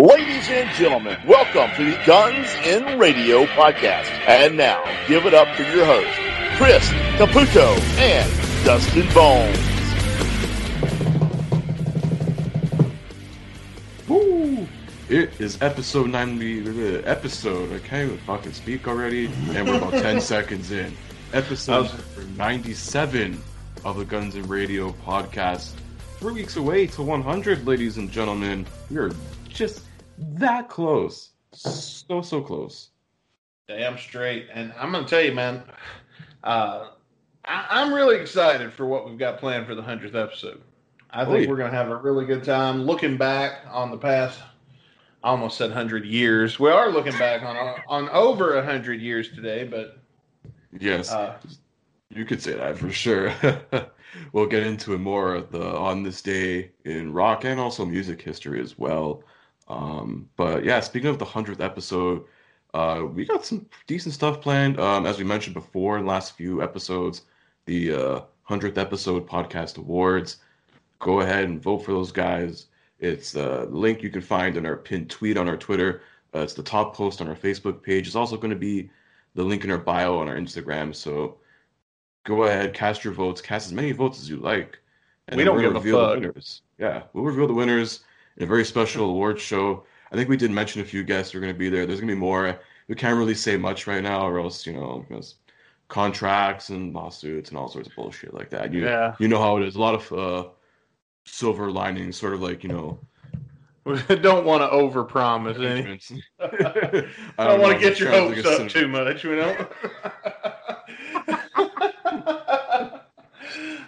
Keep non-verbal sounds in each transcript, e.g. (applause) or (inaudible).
Ladies and gentlemen, welcome to the Guns and Radio podcast. And now, give it up for your hosts, Chris Caputo and Dustin Bones. Woo! It is episode 90, episode, I can't even fucking speak already, and we're about 10 (laughs) seconds in. Episode 97 of the Guns and Radio podcast. Three weeks away to 100, ladies and gentlemen. We're just that close. So, so close. Damn straight. And I'm going to tell you, man, uh, I, am really excited for what we've got planned for the 100th episode. I think oh, yeah. we're going to have a really good time looking back on the past, I almost said 100 years. We are looking back on, on over 100 years today, but. Yes. Uh, you could say that for sure. (laughs) we'll get into it more the on this day in rock and also music history as well. Um, but yeah, speaking of the hundredth episode, uh, we got some decent stuff planned. Um, as we mentioned before in the last few episodes, the uh, hundredth episode podcast awards. Go ahead and vote for those guys. It's a link you can find in our pinned tweet on our Twitter. Uh, it's the top post on our Facebook page. It's also going to be the link in our bio on our Instagram. So go ahead, cast your votes, cast as many votes as you like. And we don't give reveal a fuck. The winners. Yeah, we'll reveal the winners in a very special awards show. I think we did mention a few guests are going to be there. There's going to be more. We can't really say much right now, or else you know, because contracts and lawsuits and all sorts of bullshit like that. You, yeah. You know how it is. A lot of uh, silver linings, sort of like you know. We (laughs) don't want to overpromise. (laughs) (laughs) I don't, I don't want to get your hopes up too much, you know.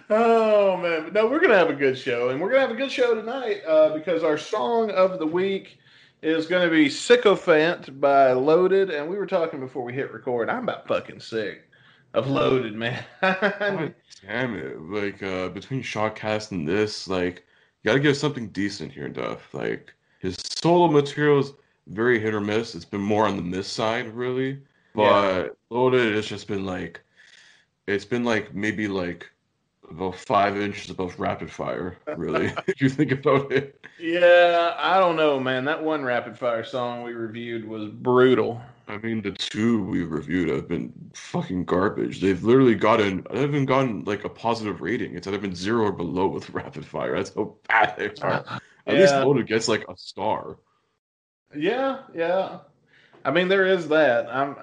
Oh man, no, we're gonna have a good show, and we're gonna have a good show tonight uh, because our song of the week is gonna be "Sycophant" by Loaded, and we were talking before we hit record. I'm about fucking sick of Loaded, man. (laughs) damn it! Like uh, between Shotcast and this, like you gotta give something decent here, Duff. Like his solo material is very hit or miss. It's been more on the miss side, really. But yeah. Loaded, it's just been like, it's been like maybe like about five inches above rapid fire, really, (laughs) if you think about it. Yeah, I don't know, man. That one rapid fire song we reviewed was brutal. I mean, the two we've reviewed have been fucking garbage. They've literally gotten, they haven't gotten like a positive rating. It's either been zero or below with (laughs) rapid fire. That's how bad they (laughs) are. At yeah. least Loaded gets like a star. Yeah, yeah. I mean, there is that. I'm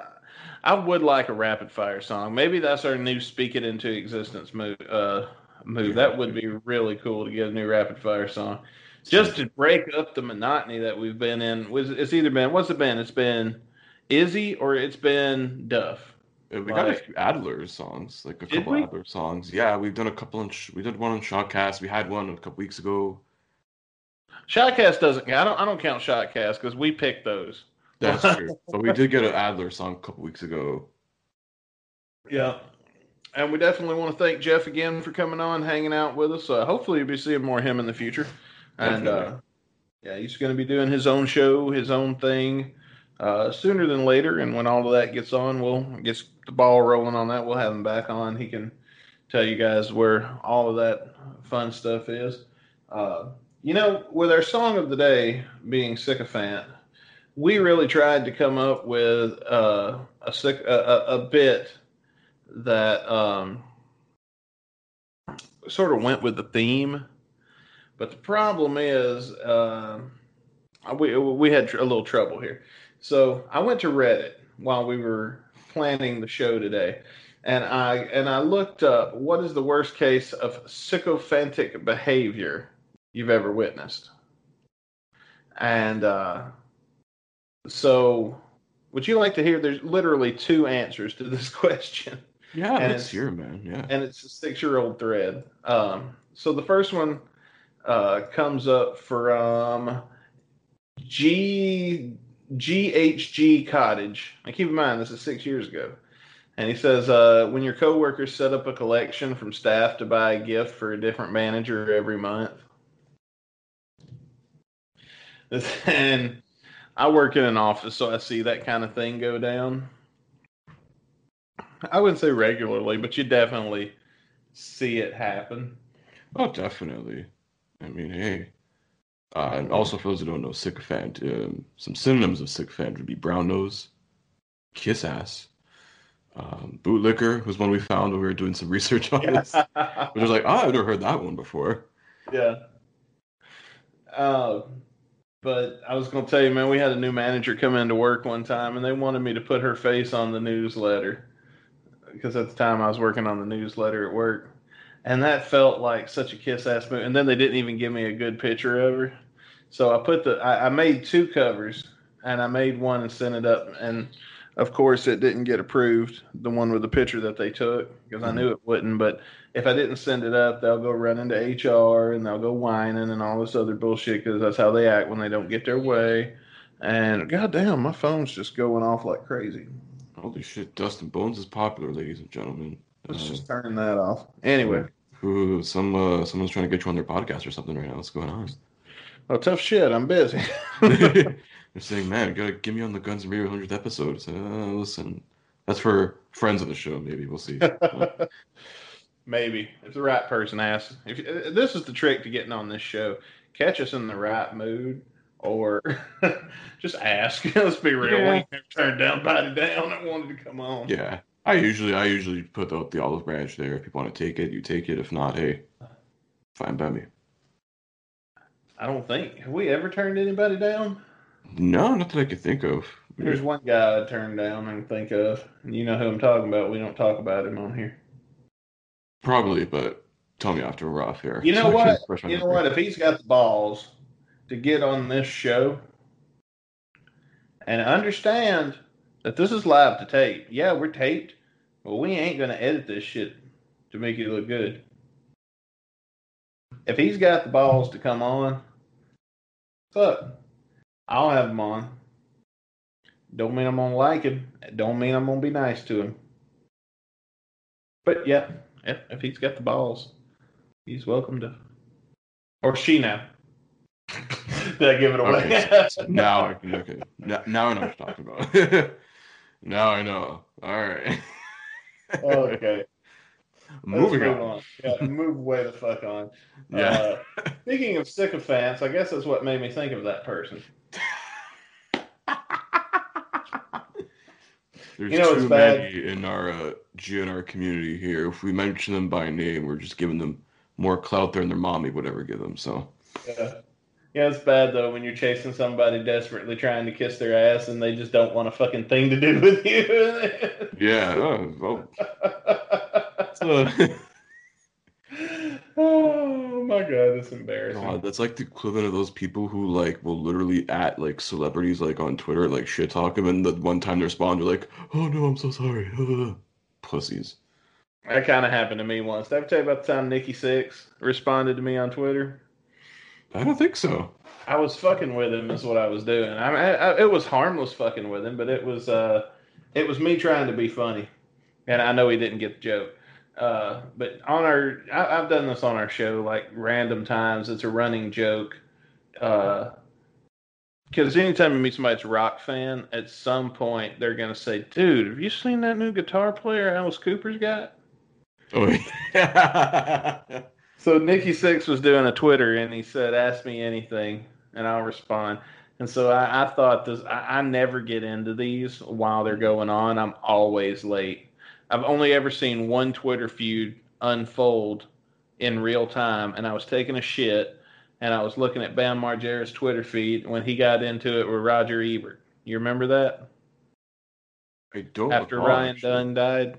I would like a rapid fire song. Maybe that's our new speak it into existence move. Uh, move that would be really cool to get a new rapid fire song, just to break up the monotony that we've been in. It's either been what's it been? It's been Izzy or it's been Duff. we like, got a few Adler songs, like a couple we? Adler songs. Yeah, we've done a couple. On, we did one on Shotcast. We had one a couple weeks ago. Shotcast doesn't. I don't. I don't count Shotcast because we picked those. That's true. but we did get an Adler song a couple weeks ago. Yeah. And we definitely want to thank Jeff again for coming on, hanging out with us. Uh, hopefully, you'll be seeing more of him in the future. And uh, yeah, he's going to be doing his own show, his own thing uh, sooner than later. And when all of that gets on, we'll get the ball rolling on that. We'll have him back on. He can tell you guys where all of that fun stuff is. Uh, you know, with our song of the day being Sycophant, we really tried to come up with uh, a, a, a bit that um, sort of went with the theme. But the problem is, uh, we we had a little trouble here. So I went to Reddit while we were planning the show today, and I and I looked up what is the worst case of sycophantic behavior you've ever witnessed, and uh, so, would you like to hear? There's literally two answers to this (laughs) question. Yeah, and let's hear, man. Yeah, and it's a six-year-old thread. Um, so the first one uh, comes up from G GHG Cottage. And keep in mind, this is six years ago. And he says, uh, when your coworkers set up a collection from staff to buy a gift for a different manager every month. (laughs) And I work in an office, so I see that kind of thing go down. I wouldn't say regularly, but you definitely see it happen. Oh, definitely. I mean, hey, Uh, and also, for those who don't know, sycophant, um, some synonyms of sycophant would be brown nose, kiss ass, um, bootlicker was one we found when we were doing some (laughs) research on this. (laughs) Which was like, oh, I've never heard that one before. Yeah. Uh, but I was going to tell you, man, we had a new manager come into work one time, and they wanted me to put her face on the newsletter because at the time I was working on the newsletter at work, and that felt like such a kiss ass move. And then they didn't even give me a good picture of her, so I put the I, I made two covers, and I made one and sent it up, and of course it didn't get approved, the one with the picture that they took, because I knew it wouldn't. But if I didn't send it up, they'll go run into HR and they'll go whining and all this other bullshit because that's how they act when they don't get their way. And goddamn, my phone's just going off like crazy. Holy shit, Dustin Bones is popular, ladies and gentlemen. Let's uh, just turn that off. Anyway. Who some uh, someone's trying to get you on their podcast or something right now. What's going on? Oh, tough shit. I'm busy. (laughs) (laughs) They're saying, man, you gotta get me on the Guns and Radio 100th episode. So, uh, listen, that's for friends of the show. Maybe we'll see. (laughs) maybe if the right person asks. If uh, this is the trick to getting on this show, catch us in the right mood, or (laughs) just ask. (laughs) Let's be real. Yeah. We turned down body down that wanted to come on. Yeah, I usually I usually put out the olive branch there. If people want to take it, you take it. If not, hey, fine by me. I don't think have we ever turned anybody down. No, not that I could think of. There's one guy I turned down and think of, and you know who I'm talking about. We don't talk about him on here. Probably, but tell me after we're off here. You know so (laughs) what? You know what? If he's got the balls to get on this show and understand that this is live to tape. Yeah, we're taped, but we ain't gonna edit this shit to make it look good. If he's got the balls to come on, fuck, I'll have him on. Don't mean I'm gonna like him. Don't mean I'm gonna be nice to him. But yeah, if, if he's got the balls, he's welcome to. Or she now. (laughs) Did I give it away? Okay. (laughs) now I can. Okay. Now, now I know what you're talking about. (laughs) now I know. All right. okay. Moving move on. on. Yeah, move way the fuck on. Yeah. Uh, speaking of sycophants, I guess that's what made me think of that person. (laughs) There's you know, too many in our uh, GNR community here. If we mention them by name, we're just giving them more clout than their mommy would ever give them. So. Yeah. Yeah, it's bad though when you're chasing somebody desperately trying to kiss their ass and they just don't want a fucking thing to do with you. (laughs) yeah. Oh, (laughs) (laughs) well. (laughs) oh my god, that's embarrassing. God, that's like the equivalent of those people who like will literally at like celebrities like on Twitter like shit talk them and the one time they respond they're like, "Oh no, I'm so sorry." (laughs) Pussies. That kind of happened to me once. Did I ever tell you about the time Nikki Sixx responded to me on Twitter? I don't think so. I was fucking with him, is what I was doing. I, I, I, it was harmless fucking with him, but it was uh, it was me trying to be funny, and I know he didn't get the joke. Uh, but on our, I, have done this on our show like random times. It's a running joke. Uh, because anytime you meet somebody that's a rock fan, at some point they're gonna say, "Dude, have you seen that new guitar player Alice Cooper's got?" Oh yeah. (laughs) So Nikki Sixx was doing a Twitter and he said, "Ask me anything and I'll respond." And so I, I thought this. I, I, never get into these while they're going on. I'm always late. I've only ever seen one Twitter feud unfold in real time, and I was taking a shit and I was looking at Bam Margera's Twitter feed when he got into it with Roger Ebert. You remember that? I don't. After Ryan Dunn died.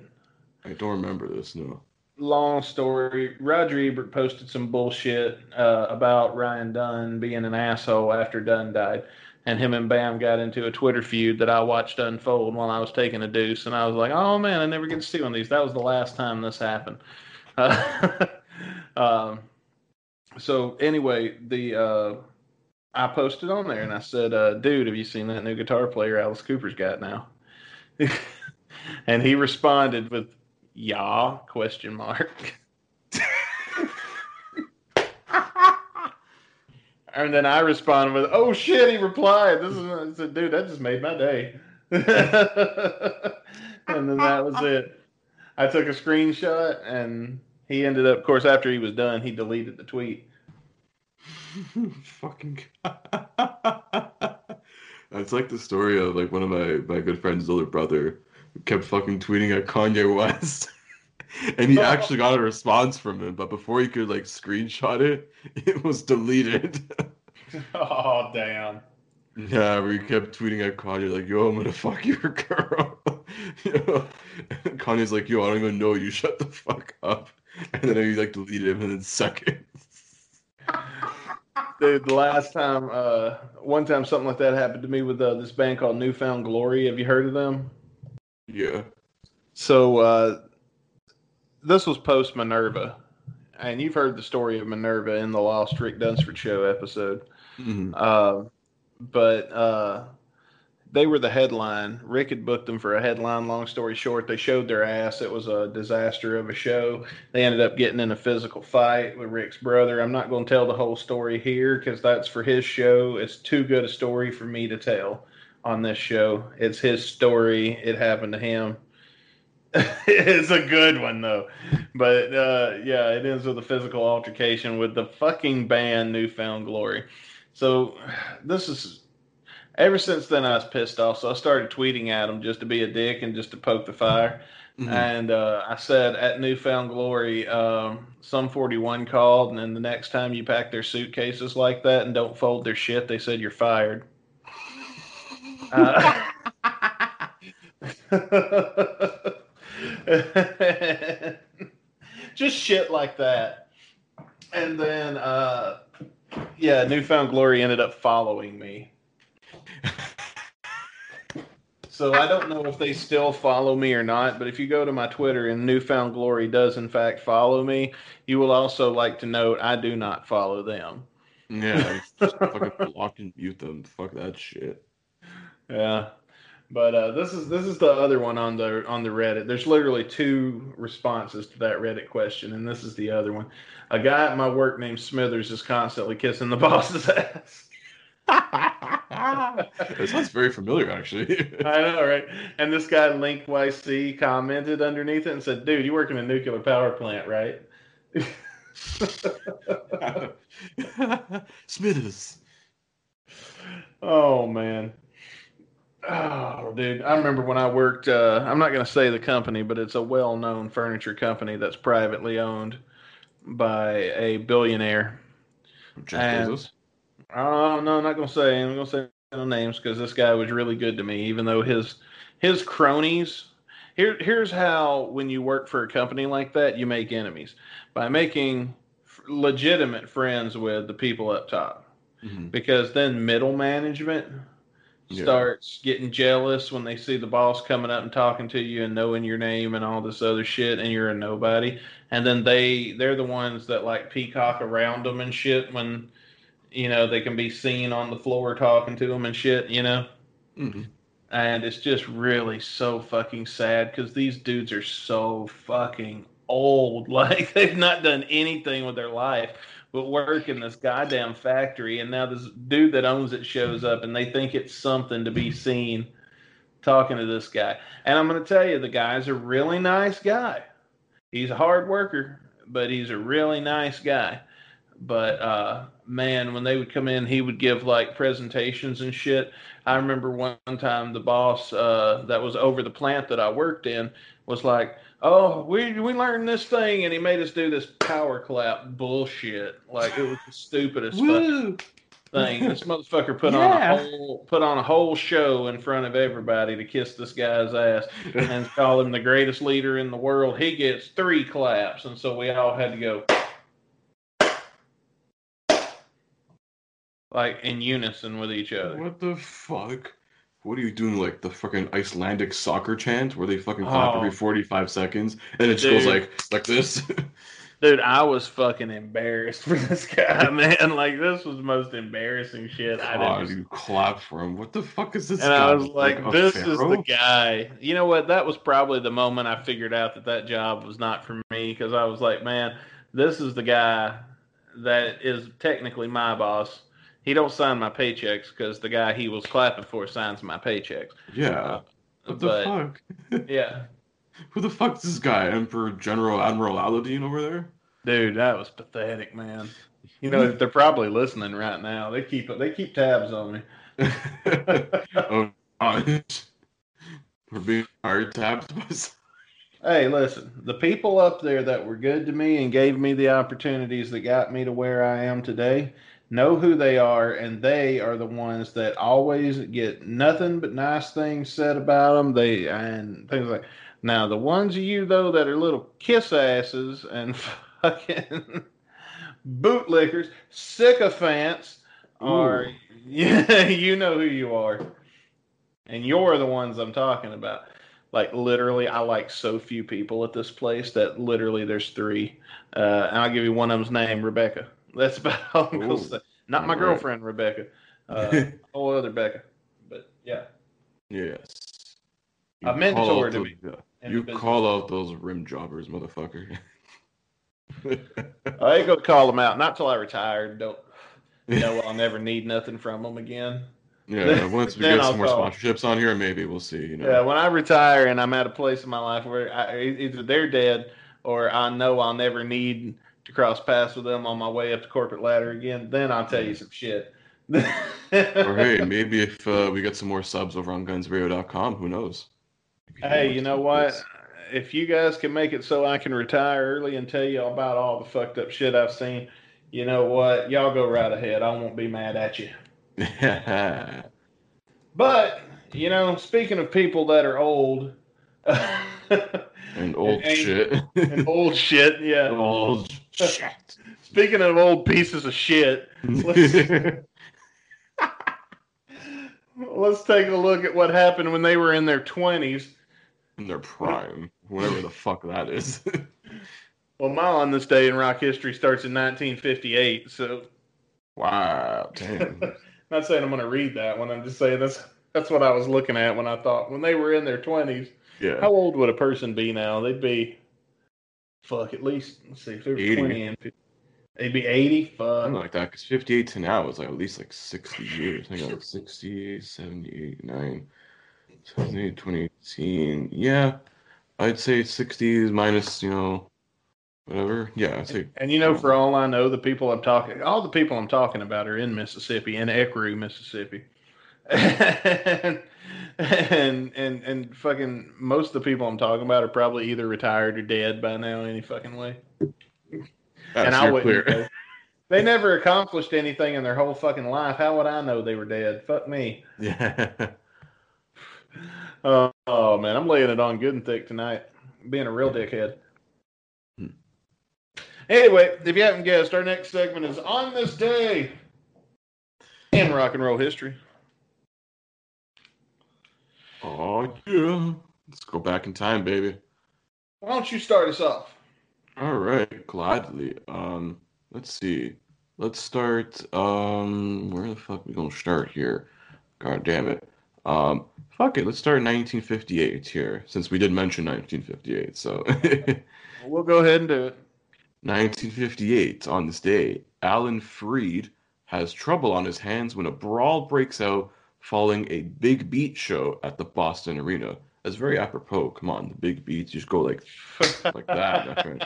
I don't remember this. No long story. Roger Ebert posted some bullshit uh, about Ryan Dunn being an asshole after Dunn died, and him and Bam got into a Twitter feud that I watched unfold while I was taking a deuce, and I was like, "Oh man, I never get to see one of these." That was the last time this happened. Uh, (laughs) um, so anyway, the uh, I posted on there and I said, uh, "Dude, have you seen that new guitar player Alice Cooper's got now?" (laughs) and he responded with yeah? Question mark. (laughs) and then I responded with, "Oh shit!" He replied, "This is," I said, "Dude, that just made my day." (laughs) and then that was it. I took a screenshot, and he ended up, of course, after he was done, he deleted the tweet. (laughs) Fucking. It's like the story of like one of my my good friend's older brother kept fucking tweeting at Kanye West. (laughs) and he actually got a response from him, but before he could like screenshot it, (laughs) it was deleted. (laughs) oh damn. Yeah, where he kept tweeting at Kanye like, "Yo, I'm gonna fuck your girl." you know? Kanye's like, "Yo, I don't even know you. Shut the fuck up." And then he like deleted him in seconds. Dude, the last time, uh, one time something like that happened to me with uh, this band called New Found Glory. Have you heard of them? Yeah. So uh, this was post Minerva, and you've heard the story of Minerva in the Lost Rick Dunsford show episode. Mm-hmm. Uh, but uh, they were the headline. Rick had booked them for a headline. Long story short, they showed their ass. It was a disaster of a show. They ended up getting in a physical fight with Rick's brother. I'm not going to tell the whole story here because that's for his show. It's too good a story for me to tell on this show. It's his story. It happened to him. (laughs) it's a good one though, but uh, yeah, it ends with a physical altercation with the fucking band New Found Glory. So this is ever since then I was pissed off. So I started tweeting at them just to be a dick and just to poke the fire. Mm-hmm. And uh, I said at New Found Glory, um, some 41 called, and then the next time you pack their suitcases like that and don't fold their shit, they said you're fired. (laughs) uh, (laughs) (laughs) just shit like that. And then, uh, yeah, New Found Glory ended up following me. So I don't know if they still follow me or not, but if you go to my Twitter and New Found Glory does in fact follow me, you will also like to note I do not follow them. Yeah, just fucking block and mute them. Fuck that shit. (laughs) Yeah. But uh, this is this is the other one on the on the Reddit. There's literally two responses to that Reddit question, and this is the other one. A guy at my work named Smithers is constantly kissing the (laughs) boss's ass. (laughs) that sounds very familiar, actually. (laughs) I know, right? And this guy Link YC commented underneath it and said, "Dude, you work in a nuclear power plant, right?" Smithers. Oh man. Oh, dude, I remember when I worked. Uh, I'm not going to say the company, but it's a well-known furniture company that's privately owned by a billionaire. Jeff and, Bezos. Oh no, I'm not going to say. I'm going to say no names because this guy was really good to me, even though his his cronies. Here, here's how when you work for a company like that, you make enemies by making legitimate friends with the people up top, mm-hmm. because then middle management yeah. starts getting jealous when they see the boss coming up and talking to you and knowing your name and all this other shit and you're a nobody and then they they're the ones that like peacock around them and shit when you know they can be seen on the floor talking to them and shit you know mm-hmm. and it's just really so fucking sad because these dudes are so fucking old (laughs) like they've not done anything with their life but work in this goddamn factory. And now this dude that owns it shows up and they think it's something to be seen talking to this guy. And I'm going to tell you, the guy's a really nice guy. He's a hard worker, but he's a really nice guy. But uh, man, when they would come in, he would give like presentations and shit. I remember one time the boss uh, that was over the plant that I worked in was like, oh, we we learned this thing, and he made us do this power clap bullshit. Like it was the stupidest thing. This motherfucker put yeah. on a whole put on a whole show in front of everybody to kiss this guy's ass and call him the greatest leader in the world. He gets three claps, and so we all had to go. Like in unison with each other. What the fuck? What are you doing like the fucking Icelandic soccer chant where they fucking clap oh. every 45 seconds and it just Dude. goes like like this? (laughs) Dude, I was fucking embarrassed for this guy, (laughs) man. Like this was the most embarrassing shit I did. Oh, you clap for him. What the fuck is this? And guy? I was like, like this is the guy. You know what? That was probably the moment I figured out that that job was not for me because I was like, man, this is the guy that is technically my boss he don't sign my paychecks because the guy he was clapping for signs my paychecks. Yeah. Uh, what the but, fuck? (laughs) yeah. Who the fuck's this guy? Emperor General Admiral Aladdin over there? Dude, that was pathetic, man. You know, they're probably listening right now. They keep they keep tabs on me. (laughs) oh gosh. We're being hard tabs. hey, listen, the people up there that were good to me and gave me the opportunities that got me to where I am today know who they are, and they are the ones that always get nothing but nice things said about them. They and things like now the ones of you though that are little kiss asses and (laughs) fucking bootlickers, sycophants, are (laughs) yeah, you know who you are, and you're the ones I'm talking about. Like literally, I like so few people at this place that literally there's three, uh, and I'll give you one of them's name, Rebecca. (laughs) That's about all I'm gonna say. Not my all girlfriend. Rebecca. Uh, (laughs) whole other Becca. But yeah. Yes. You a mentor to me. You call out those rim jobbers, motherfucker. (laughs) I ain't gonna call them out. Not till I retire. Don't you know I'll never need nothing from them again. Yeah, once we get some more sponsorships on here, maybe we'll see. You know. Yeah, when I retire and I'm at a place in my life where I, either they're dead or I know I'll never need to cross paths with them on my way up the corporate ladder again, then I'll tell you some shit. or hey, (laughs) maybe if uh, we get some more subs over on gunsradio.com, who knows? Hey, you know what? If you guys can make it so I can retire early and tell you about all the fucked up shit I've seen, you know what? Y'all go right ahead. I won't be mad at you. (laughs) but, you know, speaking of people that are old, (laughs) and old and, shit. And old shit, yeah. Old shit. Speaking of old pieces of shit, let's, (laughs) let's take a look at what happened when they were in their 20s. In their prime, whatever the fuck that is. (laughs) well, my on this day in rock history starts in 1958, so. Wow, damn. (laughs) Not saying I'm going to read that one. I'm just saying that's that's what I was looking at when I thought when they were in their 20s. Yeah. How old would a person be now? They'd be, fuck, at least, let's see, if they were 20 and 50, they'd be 80. Fuck. Like that, because 58 to now is like at least like 60 (laughs) years. I got 60, 78, 9, 78, 2018. Yeah, I'd say sixties minus, you know, whatever. Yeah, I'd say. And, and you know, for all I know, the people I'm talking, all the people I'm talking about are in Mississippi, in Ecru, Mississippi. (laughs) and, (laughs) and and and fucking most of the people I'm talking about are probably either retired or dead by now any fucking way. That's and I wouldn't. Clear. They never accomplished anything in their whole fucking life. How would I know they were dead? Fuck me. Yeah. oh, (laughs) oh, man, I'm laying it on good and thick tonight. Being a real dickhead. Hmm. Anyway, if you haven't guessed, our next segment is on this day in rock and roll history. Yeah. Let's go back in time, baby. Why don't you start us off? All right, gladly. Um, let's see. Let's start. Um, where the fuck are we gonna start here? God damn it. Um, fuck it. Let's start 1958 here, since we did mention 1958. So (laughs) we'll go ahead and do it. 1958. On this day, Alan Freed has trouble on his hands when a brawl breaks out following a big beat show at the Boston Arena. That's very apropos. Come on, the big beats, you just go like (laughs) like that, my.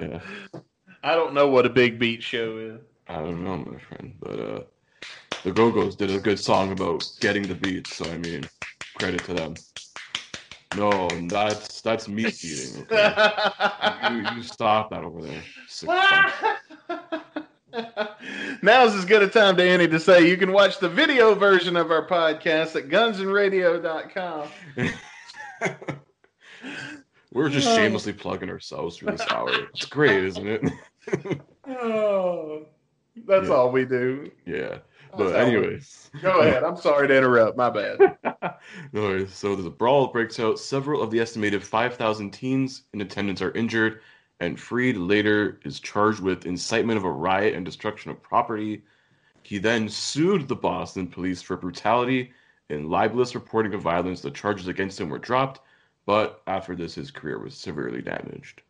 Yeah. (laughs) I don't know what a big beat show is. I don't know, my friend, but uh, the Go Go's did a good song about getting the beats. So I mean, credit to them. No, that's that's meat eating. (laughs) Okay? you, you stop that over there. (laughs) Now's as good a time to any to say you can watch the video version of our podcast at gunsandradio.com. (laughs) We're just oh. shamelessly plugging ourselves through this hour. It's great, isn't it? (laughs) oh, that's yeah. all we do. Yeah. Oh, but anyways, go ahead. I'm sorry to interrupt. My bad. no worries. So there's a brawl breaks out. Several of the estimated 5,000 teens in attendance are injured, and Freed later is charged with incitement of a riot and destruction of property. He then sued the Boston police for brutality and libelous reporting of violence. The charges against him were dropped, but after this, his career was severely damaged.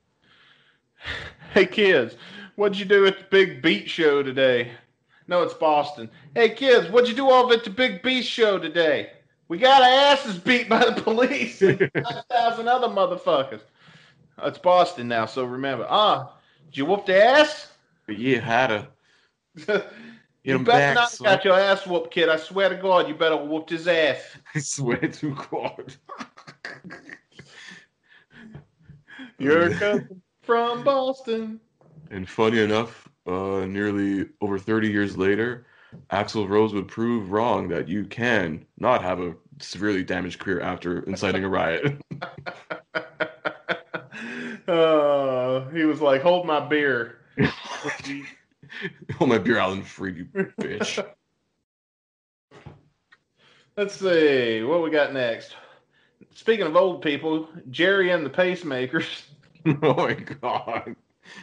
(sighs) Hey kids, what'd you do at the big beat show today? No, it's Boston. Hey kids, what'd you do over at the big beat show today? We got our asses beat by the police (laughs) and a thousand other motherfuckers. It's Boston now, so remember. Ah, did you whoop the ass? Yeah, had a. (laughs) you better not son. got your ass whooped, kid. I swear to God, you better whoop his ass. (laughs) I swear to God. (laughs) You're coming from Boston. And funny enough, uh, nearly over 30 years later, Axl Rose would prove wrong that you can not have a severely damaged career after inciting a riot. Uh, he was like, "Hold my beer." (laughs) Hold my beer, Alan Freed, you bitch. Let's see what we got next. Speaking of old people, Gerry and the Pacemakers. (laughs) oh my god.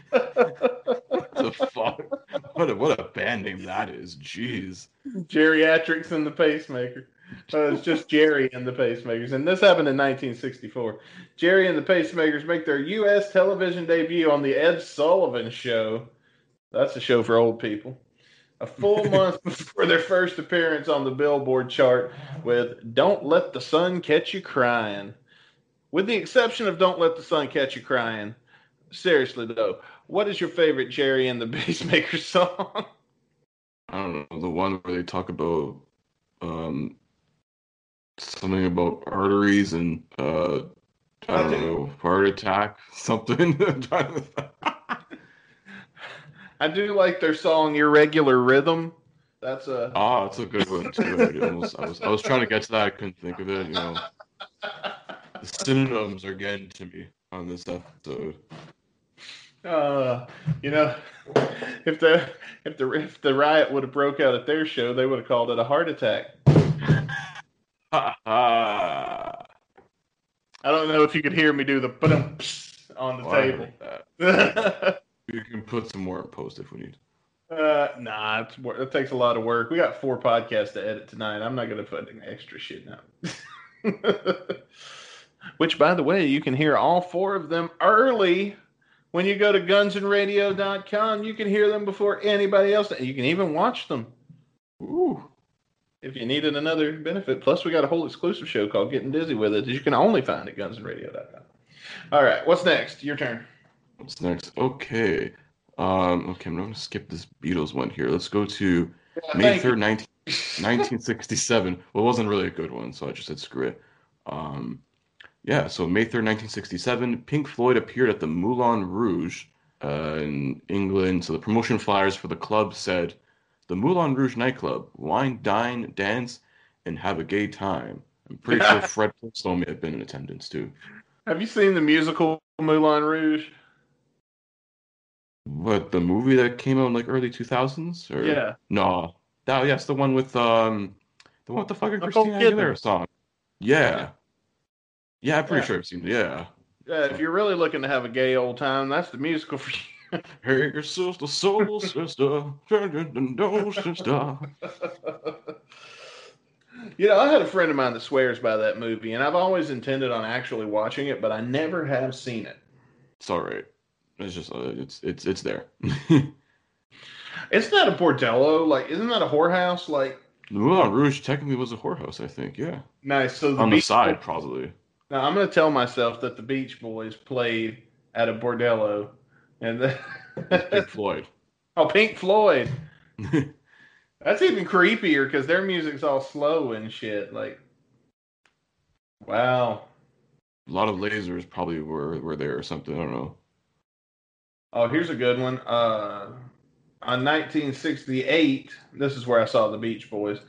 what the fuck? What a, what a band name that is. Jeez. Geriatrics and the Pacemaker. Uh, it's just Gerry and the Pacemakers. And this happened in 1964. Gerry and the Pacemakers make their U.S. television debut on The Ed Sullivan Show. That's a show for old people. A full (laughs) month before their first appearance on the Billboard chart with Don't Let the Sun Catch You Crying. With the exception of Don't Let the Sun Catch You Crying, seriously though, what is your favorite Gerry and the Pacemaker (laughs) song? I don't know, the one where they talk about um, something about arteries and uh, I don't know, heart attack, (laughs) something. (laughs) I do like their song "Irregular Rhythm." That's a ah, that's a good one too. I, almost, I was I was trying to get to that, I couldn't think of it. You know, (laughs) the synonyms are getting to me on this episode. Uh, you know, if the if the if the riot would have broke out at their show, they would have called it a heart attack. I don't know if you could hear me do the on the table. (laughs) you can put some more in post if we need. Uh, nah, it's, it takes a lot of work. We got four podcasts to edit tonight. I'm not going to put any extra shit now. (laughs) Which, by the way, you can hear all four of them early when you go to gunsandradio.com. You can hear them before anybody else. You can even watch them. Ooh if you needed another benefit. Plus, we got a whole exclusive show called Getting Dizzy with It that you can only find at gunsradio.com. All right, what's next? Your turn. What's next? Okay. Um, okay, I'm going to skip this Beatles one here. Let's go to yeah, May 3rd, 19, 1967. well, it wasn't really a good one, so I just said screw it. Um, yeah, so May 3rd, 1967, Pink Floyd appeared at the Moulin Rouge uh, in England. So the promotion flyers for the club said, the Moulin Rouge nightclub. Wine, dine, dance, and have a gay time. I'm pretty sure (laughs) Fred Flintstone may have been in attendance too. Have you seen the musical Moulin Rouge? What the movie that came out in like early 2000s? Or yeah, no, that yes, the one with um, the one with the fucking Christina Aguilera song. Yeah, yeah, I'm pretty yeah. sure I've seen it. Yeah. Yeah, if you're really looking to have a gay old time, that's the musical for you hey, sister, soul sister, no sister. You know, I had a friend of mine that swears by that movie, and I've always intended on actually watching it, but I never have seen it. It's all right. It's just uh, it's it's it's there. it's not a bordello, like isn't that a whorehouse? Like the Moulin Rouge technically was a whorehouse, I think. Yeah. Nice. So the on the side, Boys, probably. Now I'm going to tell myself that the Beach Boys played at a bordello and then (laughs) Pink Floyd. Oh, Pink Floyd. (laughs) That's even creepier because their music's all slow and shit. Like, wow. A lot of lasers probably were were there or something. I don't know. Oh, here's a good one. Uh, on 1968, this is where I saw the Beach Boys.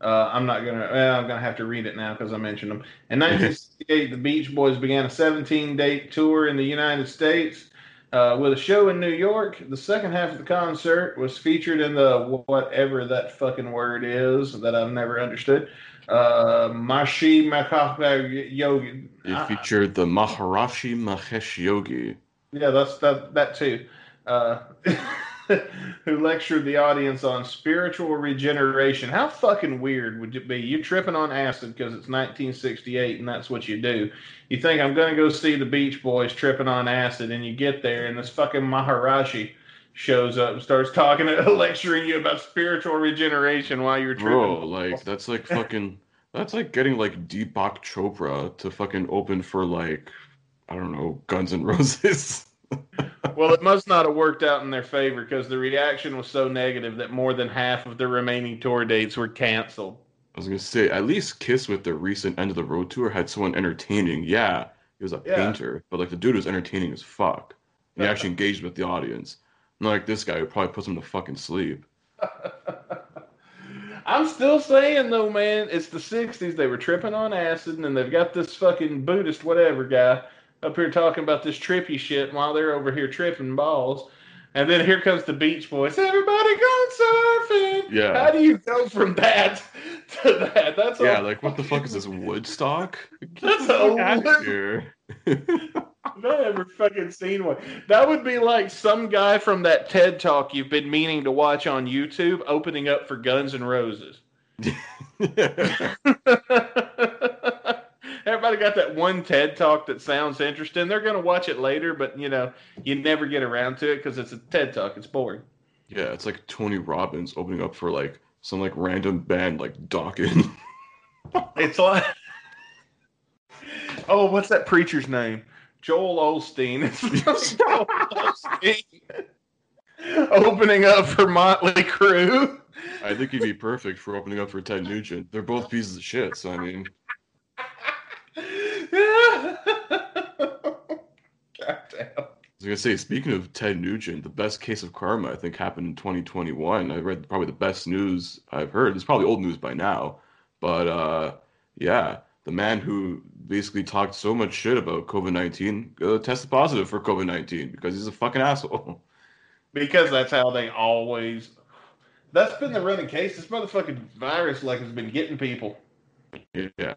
Uh, I'm not gonna. Well, I'm gonna have to read it now because I mentioned them. In (laughs) 1968, the Beach Boys began a 17 date tour in the United States. Uh, with a show in New York, the second half of the concert was featured in the whatever that fucking word is that I've never understood. Uh, Mashi Mahesh Yogi. It featured the Maharishi Mahesh Yogi. Yeah, that's that that too. Uh, (laughs) (laughs) who lectured the audience on spiritual regeneration. How fucking weird would it be? You tripping on acid because it's 1968 and that's what you do. You think I'm going to go see the Beach Boys tripping on acid, and you get there and this fucking Maharishi shows up and starts talking, (laughs) lecturing you about spiritual regeneration while you're tripping. Bro, like that's like fucking. That's like getting like Deepak Chopra to fucking open for like I don't know Guns N' Roses. (laughs) well, it must not have worked out in their favor because the reaction was so negative that more than half of the remaining tour dates were canceled. I was gonna say, at least Kiss with their recent end of the road tour had someone entertaining. Yeah, he was a yeah. painter, but like the dude was entertaining as fuck. He actually engaged with the audience. Not like this guy who probably puts him to fucking sleep. (laughs) I'm still saying though, man, it's the '60s. They were tripping on acid, and they've got this fucking Buddhist whatever guy up here talking about this trippy shit while they're over here tripping balls. And then here comes the Beach Boys. Everybody going surfing. Yeah. How do you go from that to that? That's yeah. like what the fuck is this Woodstock? (laughs) That's a here. I've never fucking seen one. That would be like some guy from that TED talk you've been meaning to watch on YouTube opening up for Guns and Roses. (laughs) (laughs) Everybody got that one TED talk that sounds interesting. They're going to watch it later, but you know, you never get around to it because it's a TED talk. It's boring. Yeah, it's like Tony Robbins opening up for like some like random band like Dokken. (laughs) it's like, oh, what's that preacher's name? Joel Osteen. (laughs) Joel Olstein. opening up for Motley Crue. I think he'd be perfect for opening up for Ted Nugent. They're both pieces of shit, so I mean. I was gonna say, speaking of Ted Nugent, the best case of karma I think happened in 2021. I read probably the best news I've heard. It's probably old news by now, but uh, yeah, the man who basically talked so much shit about COVID 19 uh, tested positive for COVID 19 because he's a fucking asshole. (laughs) Because that's how they always. That's been the running case. This motherfucking virus like has been getting people. Yeah.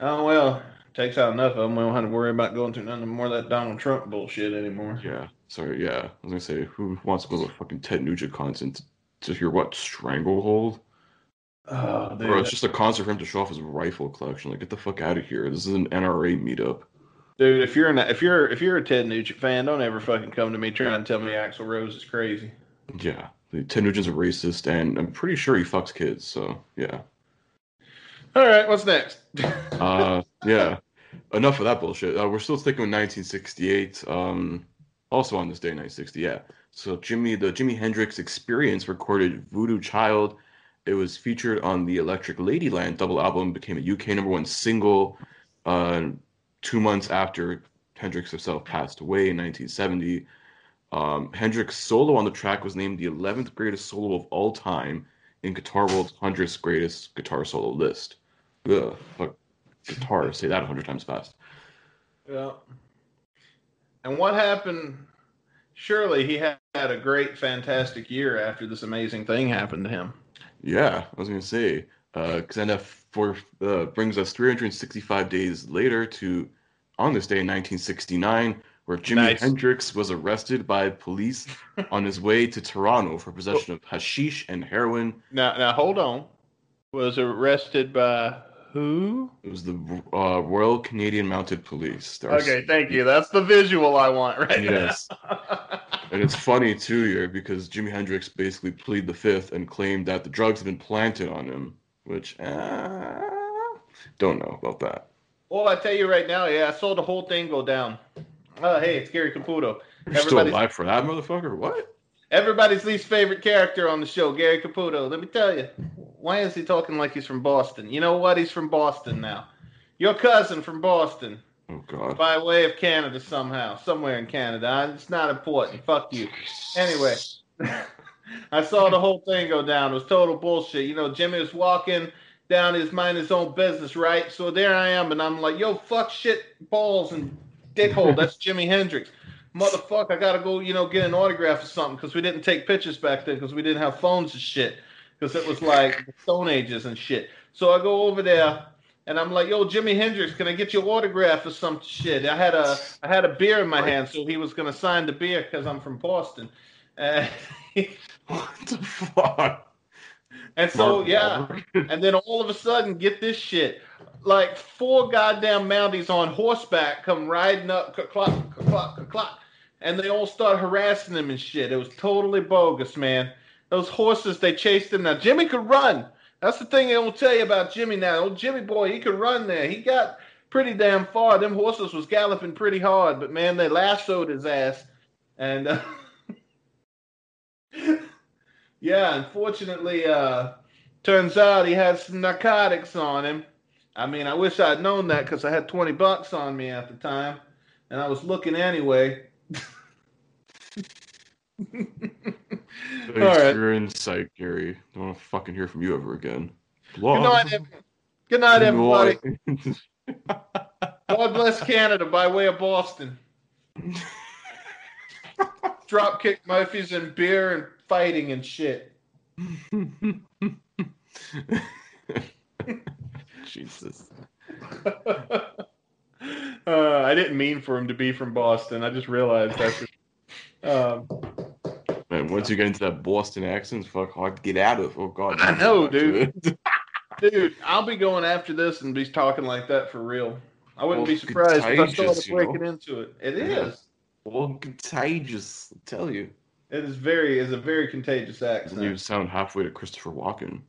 Oh well, takes out enough of them. We don't have to worry about going through none more of that Donald Trump bullshit anymore. Yeah. Sorry. Yeah. I was gonna say, who wants to go to fucking Ted Nugent concert to hear what Stranglehold? Oh, dude. Bro, it's just a concert for him to show off his rifle collection. Like, get the fuck out of here. This is an NRA meetup. Dude, if you're an, if you're if you're a Ted Nugent fan, don't ever fucking come to me trying to tell me Axl Rose is crazy. Yeah, Ted Nugent's a racist, and I'm pretty sure he fucks kids. So yeah. All right, what's next? (laughs) uh, yeah enough of that bullshit. Uh, we're still sticking with 1968. Um, also on this day, 1960. Yeah. So Jimmy, the Jimi Hendrix Experience recorded "Voodoo Child." It was featured on the Electric Ladyland double album. Became a UK number one single. Uh, two months after Hendrix himself passed away in 1970. Um, Hendrix's solo on the track was named the 11th greatest solo of all time in Guitar World's 100th greatest guitar solo list. Ugh, fuck guitar. Say that a hundred times fast. Yeah. And what happened? Surely he had, a great, fantastic year after this amazing thing happened to him. Yeah, I was gonna say, because uh, for uh, brings us 365 days later to on this day in 1969, where Jimi nice. Hendrix was arrested by police (laughs) on his way to Toronto for possession of hashish and heroin. Now, now hold on. Was arrested by who? It was the uh, Royal Canadian Mounted Police. okay, thank you. That's the visual I want right yes. now. and it's funny too here because Jimi Hendrix basically pleaded the fifth and claimed that the drugs had been planted on him, which uh, don't know about that. Well, I tell you right now, yeah, I saw the whole thing go down. Oh, hey, it's Gary Caputo. You're still alive for that motherfucker? What? Everybody's least favorite character on the show, Gary Caputo. Let me tell you, why is he talking like he's from Boston? You know what? He's from Boston now. Your cousin from Boston. Oh God. By way of Canada somehow, somewhere in Canada. It's not important. Fuck you. Anyway, (laughs) I saw the whole thing go down. It was total bullshit. You know, Jimmy was walking down his mind his own business, right? So there I am, and I'm like, yo, fuck shit balls and dickhole. That's Jimi Hendrix motherfucker, I gotta go, you know, get an autograph or something because we didn't take pictures back then because we didn't have phones and shit because it was like the Stone Ages and shit. So I go over there and I'm like, "Yo, Jimi Hendrix, can I get your autograph or some shit?" I had a I had a beer in my hand, so he was gonna sign the beer because I'm from Boston. Uh, (laughs) what the fuck? And so yeah, and then all of a sudden, get this shit. Like four goddamn Mounties on horseback come riding up, clock, clock, clock, and they all start harassing him and shit. It was totally bogus, man. Those horses, they chased him. Now Jimmy could run. That's the thing they will tell you about Jimmy now. Old Jimmy boy, he could run there. He got pretty damn far. Them horses was galloping pretty hard, but man, they lassoed his ass, and uh, (laughs) yeah, unfortunately, uh, turns out he had some narcotics on him. I mean, I wish I'd known that because I had twenty bucks on me at the time, and I was looking anyway. (laughs) Right. for your insight, Gerry. Don't want to fucking hear from you ever again. Good night, Good night, everybody. (laughs) God bless Canada by way of Boston. (laughs) Dropkick Murphys and beer and fighting and shit. (laughs) Jesus. Uh, I didn't mean for him to be from Boston. I just realized that's. Um, Man, once you get into that Boston accent, fuck hard to get out of. Oh god. I know, (laughs) dude. dude, I'll be going after this and be talking like that for real. I wouldn't well, be surprised if I started breaking know? into it. It yeah. is. Well, contagious. I tell you. It is very is a very contagious accent. You sound halfway to Christopher Walken.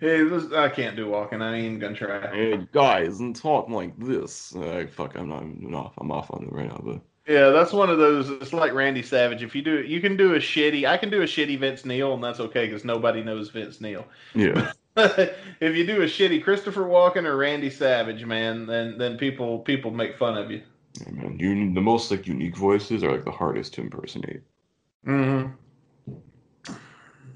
Hey, this, I can't do Walken. I ain't gonna try. Hey guys, I'm talking like this. Uh, fuck, I'm not. I'm off. I'm off on it right now, but. Yeah, that's one of those. It's like Randy Savage. If you do, you can do a shitty. I can do a shitty Vince Neil, and that's okay because nobody knows Vince Neil. Yeah. (laughs) if you do a shitty Christopher Walken or Randy Savage, man, then then people people make fun of you. Yeah, man. You the most like unique voices are like the hardest to impersonate. hmm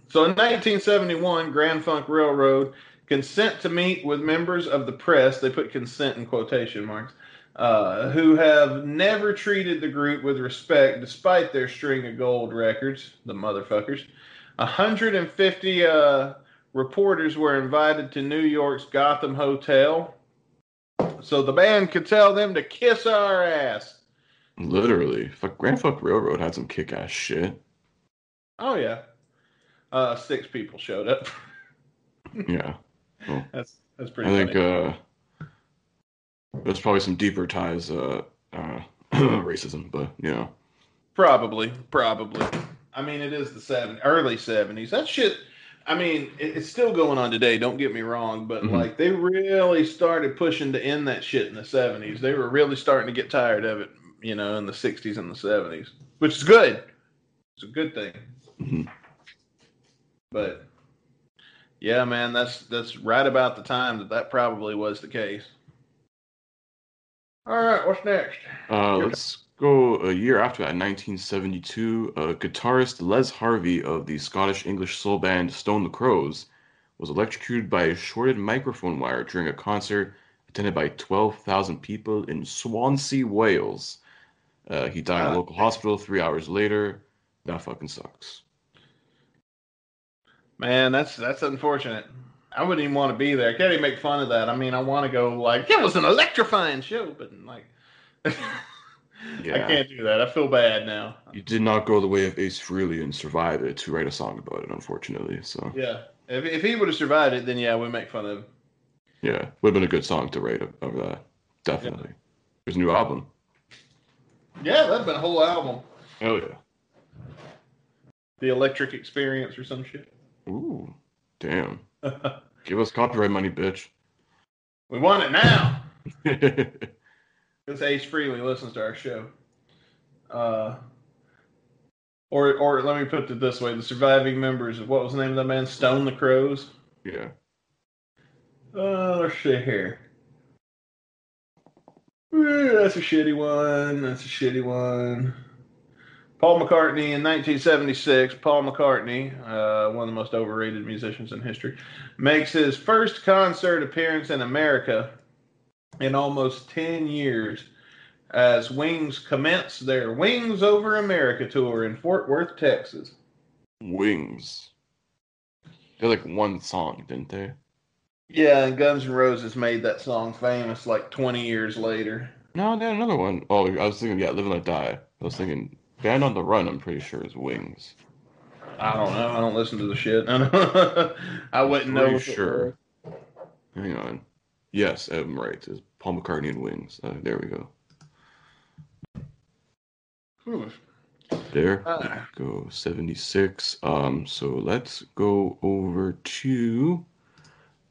So in 1971, Grand Funk Railroad consent to meet with members of the press. They put consent in quotation marks. Uh, who have never treated the group with respect despite their string of gold records, the motherfuckers. 150 uh, reporters were invited to New York's Gotham Hotel so the band could tell them to kiss our ass. Literally. Fuck Grand Funk Railroad had some kick ass shit. Oh yeah. Uh six people showed up. (laughs) yeah. Well, that's that's pretty I funny. think uh there's probably some deeper ties uh uh (clears throat) racism, but you know. Probably, probably. I mean it is the seven early seventies. That shit I mean, it's still going on today. Don't get me wrong, but mm-hmm. like they really started pushing to end that shit in the seventies. They were really starting to get tired of it, you know, in the sixties and the seventies, which is good. It's a good thing. Mm-hmm. But yeah, man, that's that's right about the time that that probably was the case. All right, what's next? Uh, let's go a year after that, 1972, uh, guitarist Les Harvey of the Scottish English soul band Stone the Crows was electrocuted by a shorted microphone wire during a concert attended by 12,000 people in Swansea, Wales. Uh, he died in a local hospital three hours later. That fucking sucks. Man, that's that's unfortunate. I wouldn't even want to be there. I can't even make fun of that. I mean, I want to go like it was an electrifying show, but like (laughs) Yeah. I can't do that. I feel bad now. You did not go the way of Ace Frehley and survive it to write a song about it, unfortunately. So yeah, if if he would have survived it, then yeah, we make fun of him. Yeah, would have been a good song to write over that. Definitely. Yeah. A new album. Yeah, that'd been a whole album. Oh yeah. The Electric Experience or some shit. Ooh, damn. (laughs) Give us copyright money, bitch. We want it now. (laughs) This Ace Frehley listens to our show. Uh, or, or let me put it this way: the surviving members of what was the name of that man? Stone the Crows. Yeah. Let's see here. that's a shitty one. That's a shitty one. Paul McCartney in 1976. Paul McCartney, uh, one of the most overrated musicians in history, makes his first concert appearance in America in almost 10 years as Wings commence their Wings Over America tour in Fort Worth, Texas. Wings. They're like one song, didn't they? Yeah, and Guns N' Roses made that song famous like 20 years later. No, they had another one. Oh, I was thinking, yeah, Live and Let Die. I was thinking Band on the Run, I'm pretty sure is Wings. I don't know. I don't listen to the shit. (laughs) I wouldn't know. Sure. Hang on. Yes, I'm right. It's Paul McCartney and Wings. Uh, there we go. Ooh. There uh, we go. 76. Um, so let's go over to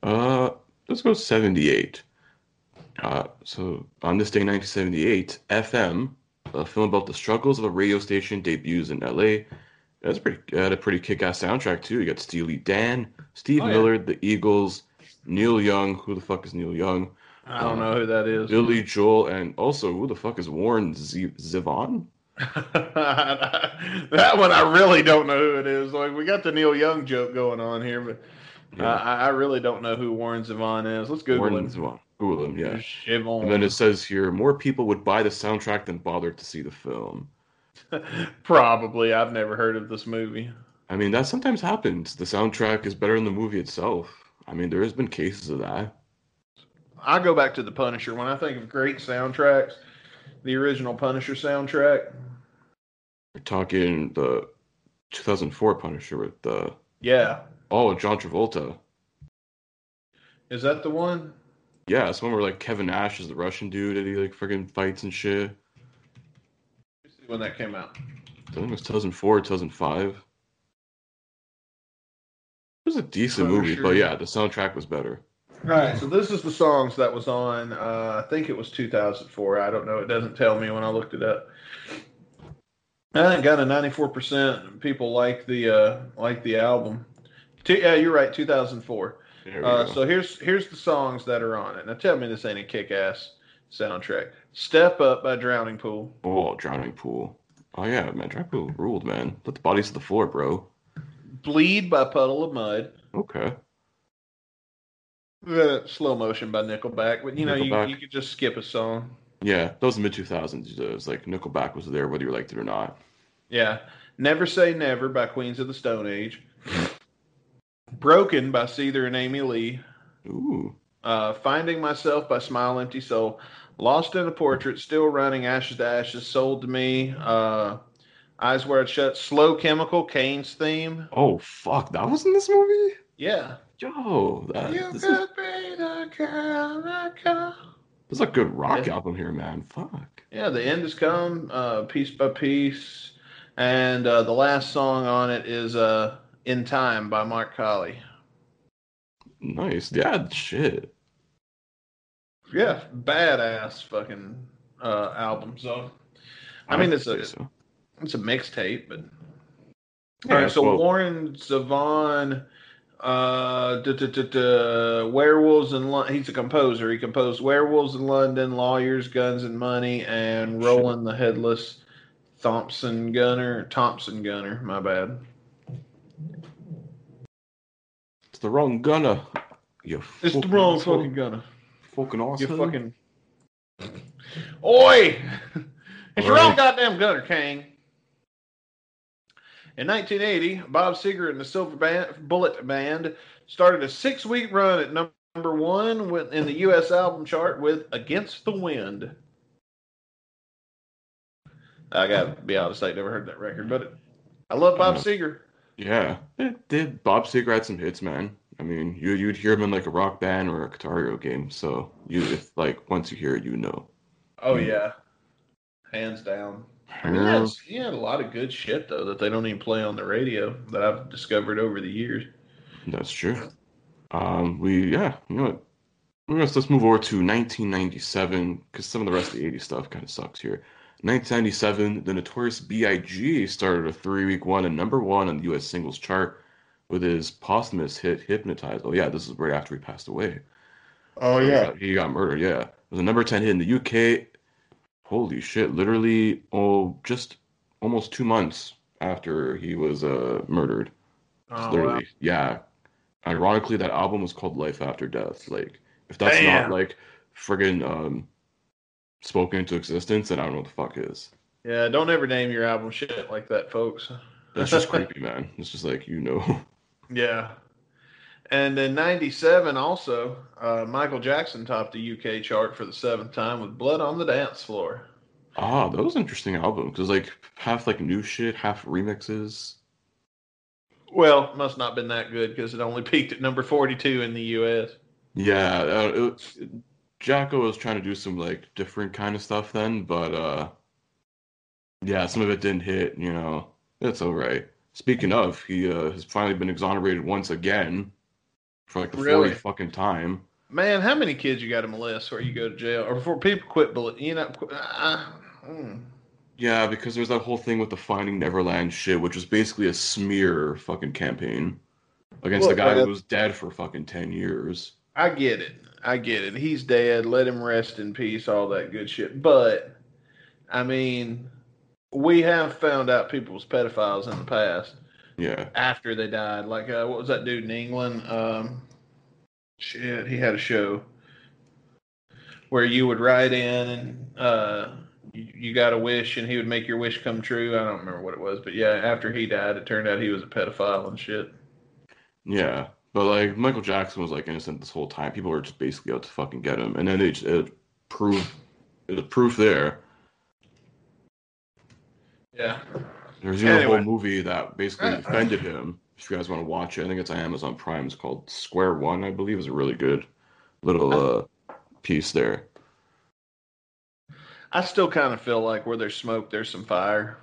uh let's go 78. Uh, so on this day, 1978, FM, a film about the struggles of a radio station, debuts in L.A. That's pretty. Had a pretty kick-ass soundtrack too. You got Steely Dan, Steve Oh, yeah. Miller, the Eagles, Neil Young. Who the fuck is Neil Young? I don't know who that is. Billy Joel, and also who the fuck is Warren Z- Zevon? (laughs) that one I really don't know who it is. Like we got the Neil Young joke going on here, but Yeah. I, I really don't know who Warren Zevon is. Let's Google Warren him. Zevon. Google him. Yeah. And then it says here, more people would buy the soundtrack than bother to see the film. (laughs) Probably. I've never heard of this movie. I mean, that sometimes happens. The soundtrack is better than the movie itself. I mean, there has been cases of that. I go back to the Punisher when I think of great soundtracks. The original Punisher soundtrack. We're talking the 2004 Punisher with the Yeah, oh John Travolta. is that the one? Yeah, it's one where like Kevin Nash is the Russian dude and he like friggin' fights and shit. Let me see when that came out. I think it was 2004, 2005. It was a decent movie, Punisher. but yeah, the soundtrack was better. All right, so this is the songs that was on. Uh, I think it was 2004. I don't know. It doesn't tell me when I looked it up. I got a 94% people like the uh, like the album. Two, yeah, you're right. 2004. Uh, so here's here's the songs that are on it. Now tell me this ain't a kick-ass soundtrack. "Step Up" by Drowning Pool. Oh, Drowning Pool. Oh yeah, man, Drowning Pool ruled, man. Put the bodies to the floor, bro. "Bleed" by Puddle of Mudd. Okay. Uh, slow motion by Nickelback, but you know you, Nickelback. you could just skip a song. Yeah, those mid 2000s. It was like Nickelback was there, whether you liked it or not. Yeah. Never Say Never by Queens of the Stone Age. Broken by Seether and Amy Lee. Ooh. Uh, Finding Myself by Smile Empty Soul. Lost in a Portrait, Still Running, Ashes to Ashes, Sold to Me. Uh, Eyes Wide Shut, Slow Chemical, Kane's theme. Oh fuck, that was in this movie? Yeah. Yo, that, You this, is, could be the girl I call. this is a good rock Yeah. album here, man. Fuck. Yeah, the end has come, uh, piece by piece. And uh, the last song on it is uh, In Time by Mark Collie. Nice. Yeah, shit. Yeah, badass fucking uh, album. So, I mean, I'd it's a so. it's a mixtape, but Yeah, all right. So well- Warren Zevon, uh, duh, duh, duh, duh, Werewolves in London. He's a composer. He composed Werewolves in London, Lawyers, Guns and Money, and Shit. Roland the Headless Thompson Gunner. Thompson Gunner. My bad. It's the wrong gunner. You It's the wrong asshole. fucking Gunner. fucking awesome. You fucking. Oi! (laughs) It's your own goddamn gunner, King. In 1980, Bob Seger and the Silver Band, Bullet Band started a six-week run at number one with, in the U.S. album chart with "Against the Wind." I gotta be honest, I never heard that record, but I love Bob Uh, Seger. Yeah, it did. Bob Seger had some hits, man. I mean, you you'd hear him in like a rock band or a Guitar Hero game. So you, if like once you hear it, you know. Oh yeah, hands down. I mean, Yeah, he had a lot of good shit though that they don't even play on the radio that I've discovered over the years. That's true. Um, we yeah, you know what? Gonna let's move over to 1997 because some of the rest of the 80s stuff kind of sucks here. 1997, the Notorious B.I.G. started a three-week one and number one on the U.S. singles chart with his posthumous hit "Hypnotize." Oh yeah, this is right after he passed away. Oh yeah. he got murdered. Yeah, it was a number 10 hit in the UK. Holy shit! Literally, oh, just almost two months after he was uh murdered. Oh, literally, yeah. Ironically, that album was called Life After Death. Like, if that's Damn. not like friggin' um spoken into existence, and I don't know what the fuck is. Yeah, don't ever name your album shit like that, folks. That's just (laughs) creepy, man. It's just like you know. Yeah. And in 97, also, uh, Michael Jackson topped the UK chart for the seventh time with Blood on the Dance Floor. ah, that was an interesting album because like half like new shit, half remixes. Well, must not been that good because it only (laughs) peaked at number 42 in the US. Yeah, uh, it, Jacko was trying to do some like different kind of stuff then, but uh yeah, some of it didn't hit, you know. It's all right. Speaking of, he uh, has finally been exonerated once again for like the Really? 40th fucking time. man, how many kids you got to molest before you go to jail, or before people quit? You know, uh, mm. yeah, because there's that whole thing with the Finding Neverland shit, which was basically a smear fucking campaign against Look, the guy who was dead for fucking ten years. I get it. I get it. He's dead. Let him rest in peace. All that good shit. But I mean, we have found out people's pedophiles in the past. Yeah. After they died, like uh, what was that dude in England? Um, shit, he had a show where you would write in and uh, you, you got a wish, and he would make your wish come true. I don't remember what it was, but yeah, after he died, it turned out he was a pedophile and shit. Yeah, but like Michael Jackson was like innocent this whole time. People were just basically out to fucking get him, and then they just, it proved the proof there. Yeah. There's even anyway. a whole movie that basically defended him. If you guys want to watch it, I think it's on Amazon Prime. It's called Square One, I believe. is a really good little uh, piece there. I still kind of feel like where there's smoke, there's some fire.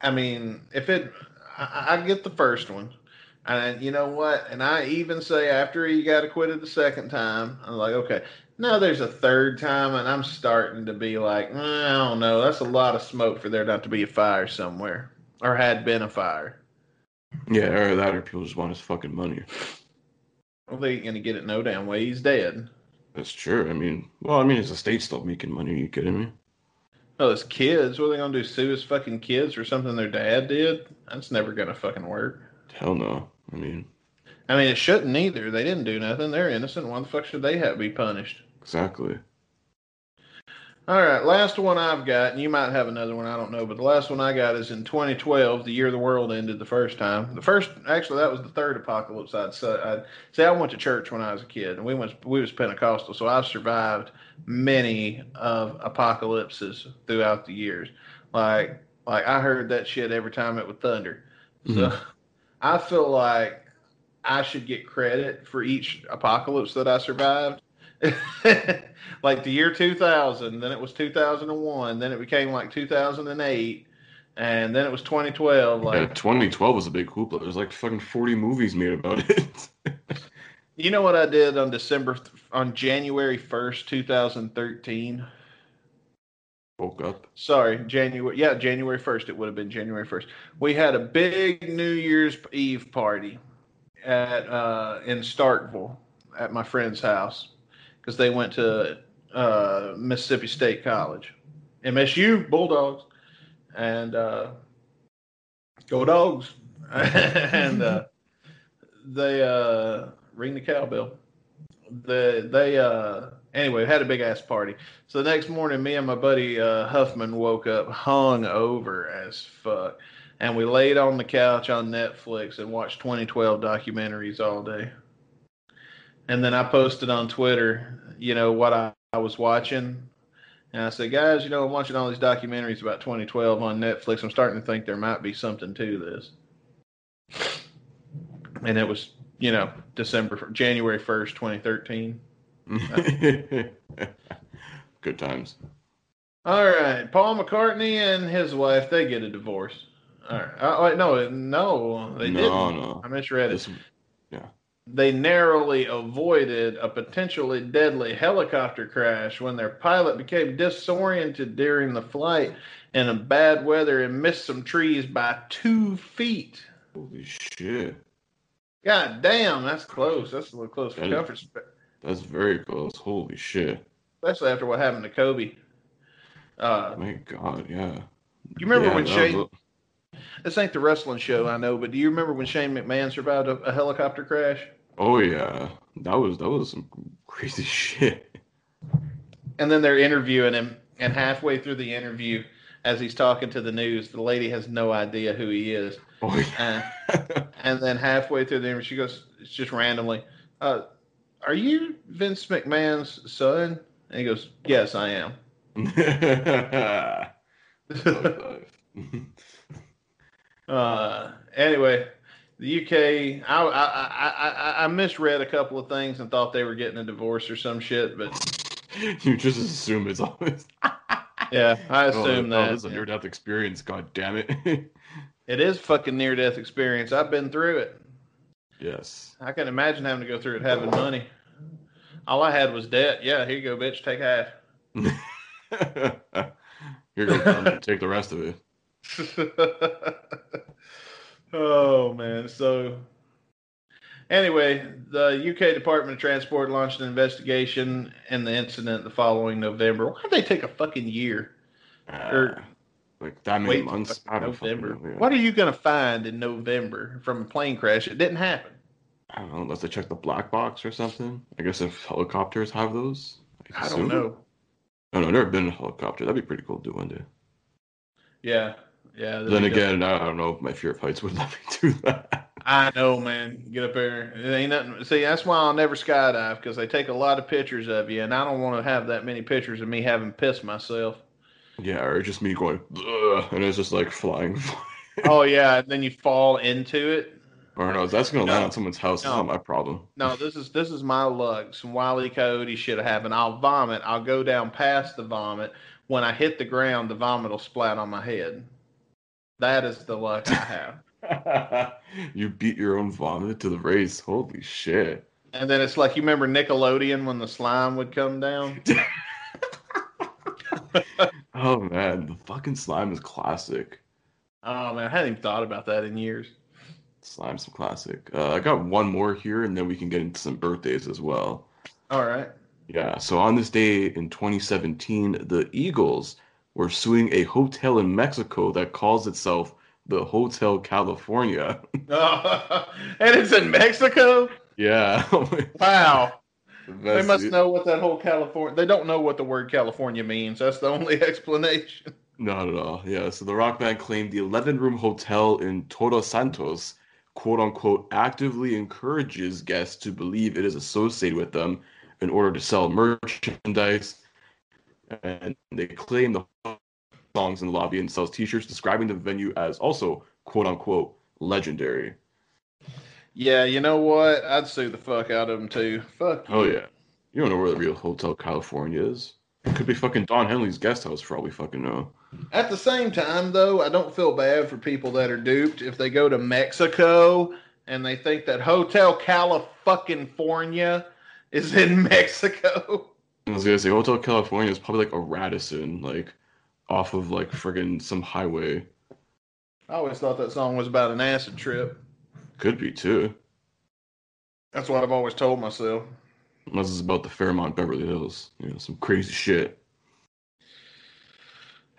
I mean, if it, I, I get the first one. And you know what? And I even say after he got acquitted the second time, I'm like, okay, now there's a third time, and I'm starting to be like, eh, I don't know. That's a lot of smoke for there not to be a fire somewhere, or had been a fire. Yeah, or that, or people just want his fucking money. Well, they ain't gonna get it no damn way. He's dead. That's true. I mean, well, I mean, his estate's still making money. Are you kidding me? Oh, his kids. What are they gonna do? Sue his fucking kids for something their dad did? That's never gonna fucking work. Hell no. I mean, I mean, it shouldn't either. They didn't do nothing. They're innocent. Why the fuck should they have to be punished? Exactly. All right, last one I've got, and you might have another one, I don't know, but the last one I got is in 2012, the year the world ended the first time. The first, actually, that was the third apocalypse I'd say. I'd say I went to church when I was a kid, and we went, we was Pentecostal, so I've survived many of apocalypses throughout the years. Like, like I heard that shit every time it would thunder. So mm-hmm. I feel like I should get credit for each apocalypse that I survived. (laughs) like the year 2000, then it was 2001, then it became like 2008, and then it was 2012. Like yeah, 2012 was a big hoopla. There's like fucking 40 movies made about it. (laughs) you know what I did on December on January 1st, 2013? Woke up. Sorry, January. Yeah, January 1st. It would have been January 1st. We had a big New Year's Eve party at uh, in Starkville at my friend's house because they went to uh, Mississippi State College, MSU Bulldogs, and uh, go dogs, (laughs) and uh, they uh, ring the cowbell. They they uh, anyway we had a big ass party. So the next morning, me and my buddy uh, Huffman woke up hung over as fuck, and we laid on the couch on Netflix and watched 2012 documentaries all day. And then I posted on Twitter, you know, what I, I was watching. And I said, guys, you know, I'm watching all these documentaries about 2012 on Netflix. I'm starting to think there might be something to this. And it was, you know, December, January 1st, 2013. (laughs) Good times. All right. Paul McCartney and his wife, they get a divorce. All right. Oh, wait, no, no, they no, didn't. No. I misread it. This, yeah they narrowly avoided a potentially deadly helicopter crash when their pilot became disoriented during the flight in a bad weather and missed some trees by two feet. Holy shit. God damn, that's close. That's a little close for comfort. That's very close. Holy shit. Especially after what happened to Kobe. Uh, My God, yeah. You remember yeah, when Shane? This ain't the wrestling show, I know, but do you remember when Shane McMahon survived a, a helicopter crash? Oh yeah, that was that was some crazy (laughs) shit. And then they're interviewing him, and halfway through the interview, as he's talking to the news, the lady has no idea who he is. Oh, yeah. uh, and then halfway through the interview, she goes, it's just randomly, uh, "Are you Vince McMahon's son?" And he goes, "Yes, I am." (laughs) Uh, anyway, the UK, I, I, I, I misread a couple of things and thought they were getting a divorce or some shit, but (laughs) you just assume it's always. (laughs) yeah, I assume oh, that. Oh, this is a near death experience. God damn it! it is fucking near death experience. I've been through it. Yes. I can imagine having to go through it having money. All I had was debt. Yeah, here you go, bitch. Take half. (laughs) here you go. Take the rest of it. (laughs) oh man. So anyway, the UK Department of Transport launched an investigation in the incident the following November. Why did they take a fucking year? Uh, or like that many months November. Know, yeah. What are you gonna find in November from a plane crash? It didn't happen. I don't know, unless they check the black box or something. I guess if helicopters have those. I, I don't know. I don't know, I've never been in a helicopter. That'd be pretty cool to do one day. Yeah. Yeah. Then again, I don't know if my fear of heights would (laughs) let me do that. I know, man. Get up there. It ain't nothing. See, that's why I'll never skydive because they take a lot of pictures of you, and I don't want to have that many pictures of me having pissed myself. Yeah, or just me going, and it's just like flying. (laughs) oh yeah, and then you fall into it. Or no, that's gonna no, land on someone's house. No, it's not my problem. No, (laughs) this is this is my luck. Some wily coyote should have happened. I'll vomit. I'll go down past the vomit. When I hit the ground, the vomit will splat on my head. That is the luck I have. (laughs) you beat your own vomit to the race. Holy shit! And then it's like you remember Nickelodeon when the slime would come down. (laughs) oh man, the fucking slime is classic. Oh man, I hadn't even thought about that in years. Slime's some classic. Uh, I got one more here, and then we can get into some birthdays as well. All right. Yeah. So on this day in 2017, the Eagles were suing a hotel in Mexico that calls itself the Hotel California. oh, (laughs) and it's in Mexico. Yeah. wow. they must know what that whole California. They don't know what the word California means. That's the only (laughs) explanation. Not at all. Yeah. So the rock band claimed the 11 room hotel in Todos Santos, quote unquote, actively encourages guests to believe it is associated with them in order to sell merchandise. And they claim the songs in the lobby and sells T-shirts describing the venue as also quote unquote legendary. Yeah, you know what? I'd sue the fuck out of them too. Fuck. Oh yeah, you don't know where the real Hotel California is. It could be fucking Don Henley's guest house for all we fucking know. At the same time, though, I don't feel bad for people that are duped if they go to Mexico and they think that Hotel California is in (laughs) Mexico. I was gonna say Hotel California is probably like a Radisson, like off of like friggin' some highway. I always thought that song was about an acid trip. Could be too. That's what I've always told myself. Unless it's about the Fairmont Beverly Hills, you know, some crazy shit.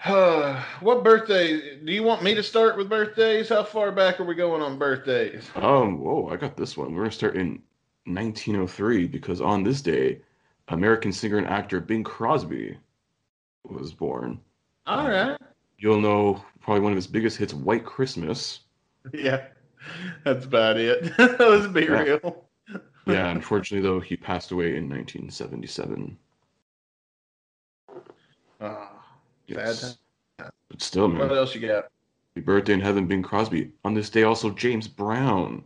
Uh, (sighs) what birthday? Do you want me to start with birthdays? How far back are we going on birthdays? Um, whoa, I got this one. We're gonna start in 1903 because on this day, American singer and actor Bing Crosby was born. All right. You'll know probably one of his biggest hits, White Christmas. (laughs) Yeah, that's about it. (laughs) Let's be yeah. real. (laughs) yeah, unfortunately, though, he passed away in 1977. Oh, yes. Bad But still, man. What else you got? Happy birthday in heaven, Bing Crosby. On this day, also James Brown.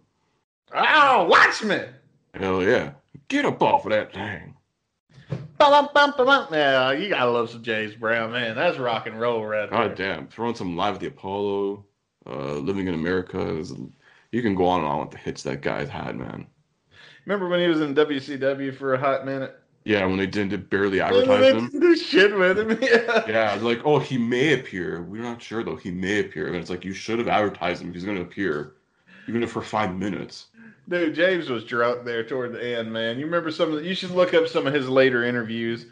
Oh, Watchmen! Hell yeah. Get up off of that thing. Yeah, you gotta love some James Brown, man. That's rock and roll right God there. damn. Throwing some live at the Apollo, uh, living in America. Is, you can go on and on with the hits that guy's had, man. Remember when he was in WCW for a hot minute? Yeah, when they didn't barely oh, advertise him. Do shit with him. (laughs) Yeah. Yeah, like, oh, he may appear. We're not sure though. He may appear, and it's like you should have advertised him if he's going to appear, even if for five minutes. Dude, James was drunk there toward the end, man. You remember some of the, you should look up some of his later interviews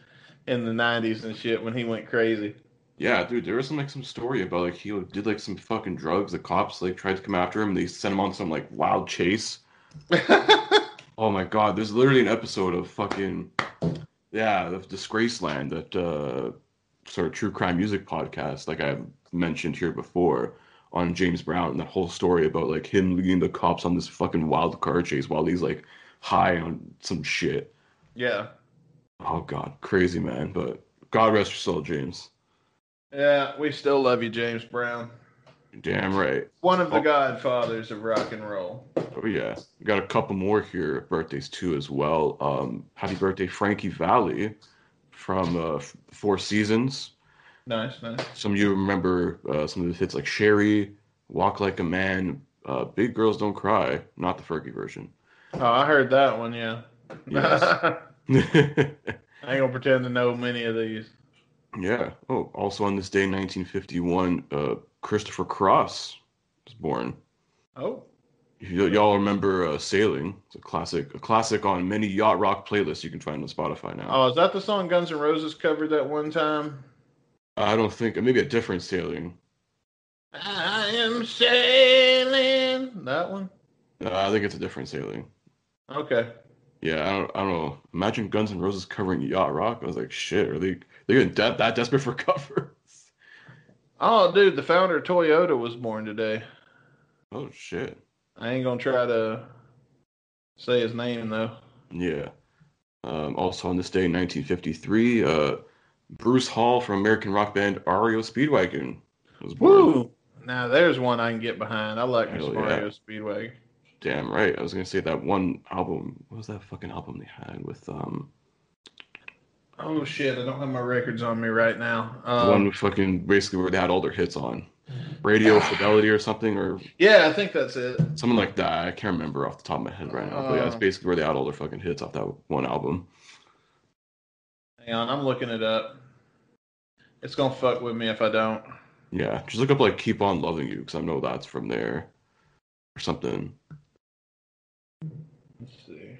in the nineties and shit when he went crazy. Yeah, dude, there was some like some story about like he did like some fucking drugs. The cops like tried to come after him. and They sent him on some like wild chase. (laughs) oh my god, there's literally an episode of fucking yeah, the Disgraceland, that uh, sort of true crime music podcast, like I've mentioned here before on James Brown, that whole story about like him leading the cops on this fucking wild car chase while he's like high on some shit. Yeah. Oh god, crazy man. But God rest your soul, James. Yeah, we still love you, James Brown. Damn right. One of the oh. godfathers of rock and roll. Oh yeah, we got a couple more here birthdays too as well. Um, happy birthday, Frankie Valli from uh, Four Seasons. Nice, nice. Some of you remember uh, some of the hits like Sherry, Walk Like a Man, uh, Big Girls Don't Cry, not the Fergie version. Oh, I heard that one, yeah. yes. (laughs) I ain't gonna pretend to know many of these. Yeah. Oh, also on this day, 1951, uh, Christopher Cross was born. Oh. Y- y'all remember uh, "Sailing"? It's a classic, a classic on many yacht rock playlists you can find on Spotify now. Oh, is that the song Guns N' Roses covered that one time? I don't think maybe a different "Sailing." I am sailing. That one. Uh, I think it's a different "Sailing." Okay. Yeah, I don't, I don't know. Imagine Guns N' Roses covering yacht rock. I was like, shit, are they they getting de- that desperate for covers? (laughs) Oh, dude, the founder of Toyota was born today. Oh shit. I ain't gonna try to say his name though. Yeah. Um, also on this day, 1953, uh, Bruce Hall from American rock band REO Speedwagon was born. Woo! Now there's one I can get behind. I like Hell some yeah. Speedway. Damn right. I was gonna say that one album. What was that fucking album they had with um Oh shit! I don't have my records on me right now. the one Um, with fucking basically where they had all their hits on, Radio (sighs) Fidelity or something or yeah, I think that's it. something like that. I can't remember off the top of my head right now. But yeah, it's Uh. basically where they had all their fucking hits off that one album. Hang on, I'm looking it up. It's gonna fuck with me if I don't. Yeah, just look up like "Keep on Loving You" because I know that's from there or something. Let's see.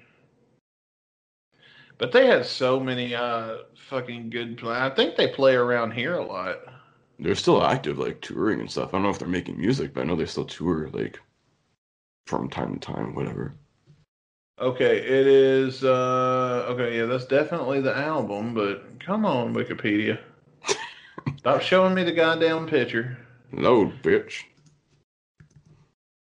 But they had so many uh fucking good play. I think they play around here a lot. They're still active, like touring and stuff. I don't know if they're making music, but I know they still tour like from time to time, whatever. Okay, it is uh okay, yeah, that's definitely the album, but come on, Wikipedia. (laughs) Stop showing me the goddamn picture. No, bitch.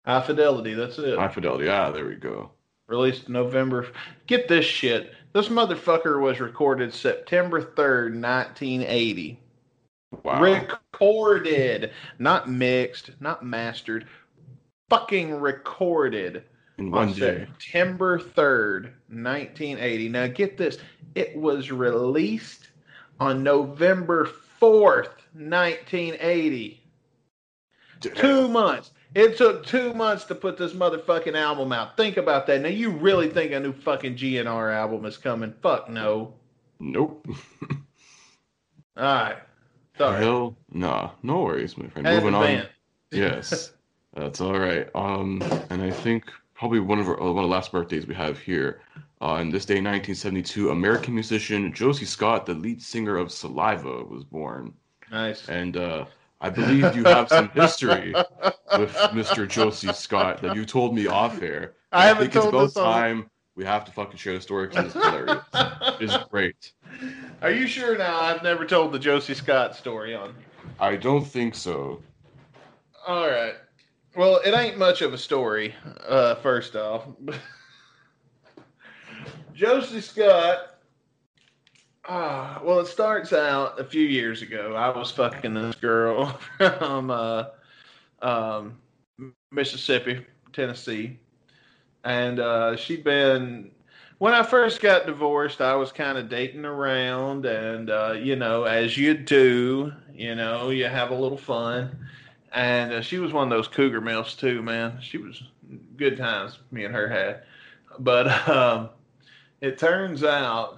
High fidelity, that's it. High Fidelity. Ah, there we go. Released November. Get this shit. This motherfucker was recorded September 3rd, 1980. Wow. Recorded, not mixed, not mastered. Fucking recorded In on one day. September 3rd, 1980. Now get this. It was released on November 4th, 1980. Two months. It took two months to put this motherfucking album out. Think about that. Now you really think a new fucking GNR album is coming? Fuck no. Nope. (laughs) All right. Sorry. Hell, nah. No worries, my friend. Moving on. (laughs) Yes, that's all right. Um, and I think probably one of our, uh, one of the last birthdays we have here. Uh, on this day, 1972, American musician Josie Scott, the lead singer of Saliva, was born. Nice. And uh, I believe you have some history with Mr. Josie Scott that you told me off air. I haven't think it's told about time we have to fucking share the story because it's hilarious. It's great. Are you sure now? I've never told the Josie Scott story on. I don't think so. All right. Well, it ain't much of a story, uh, first off. (laughs) Josie Scott. Ah, well, it starts out a few years ago. I was fucking this girl (laughs) from uh, um, Mississippi, Tennessee, and uh, she'd been. When I first got divorced, I was kind of dating around, and uh, you know, as you do, you know, you have a little fun. And uh, she was one of those cougar milfs too, man. She was good times me and her had. But (laughs) um, it turns out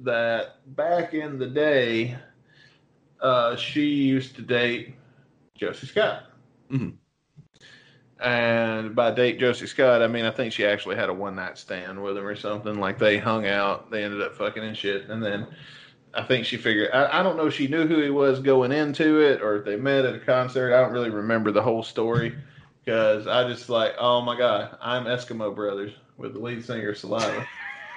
that back in the day, uh, she used to date Josie Scott. Mhm. And by date Josie Scott, I mean I think she actually had a one night stand with him or something. Like they hung out, they ended up fucking and shit, and then I think she figured. I, I don't know if she knew who he was going into it or if they met at a concert. I don't really remember the whole story because I just like, oh my god, I'm Eskimo Brothers with the lead singer Saliva.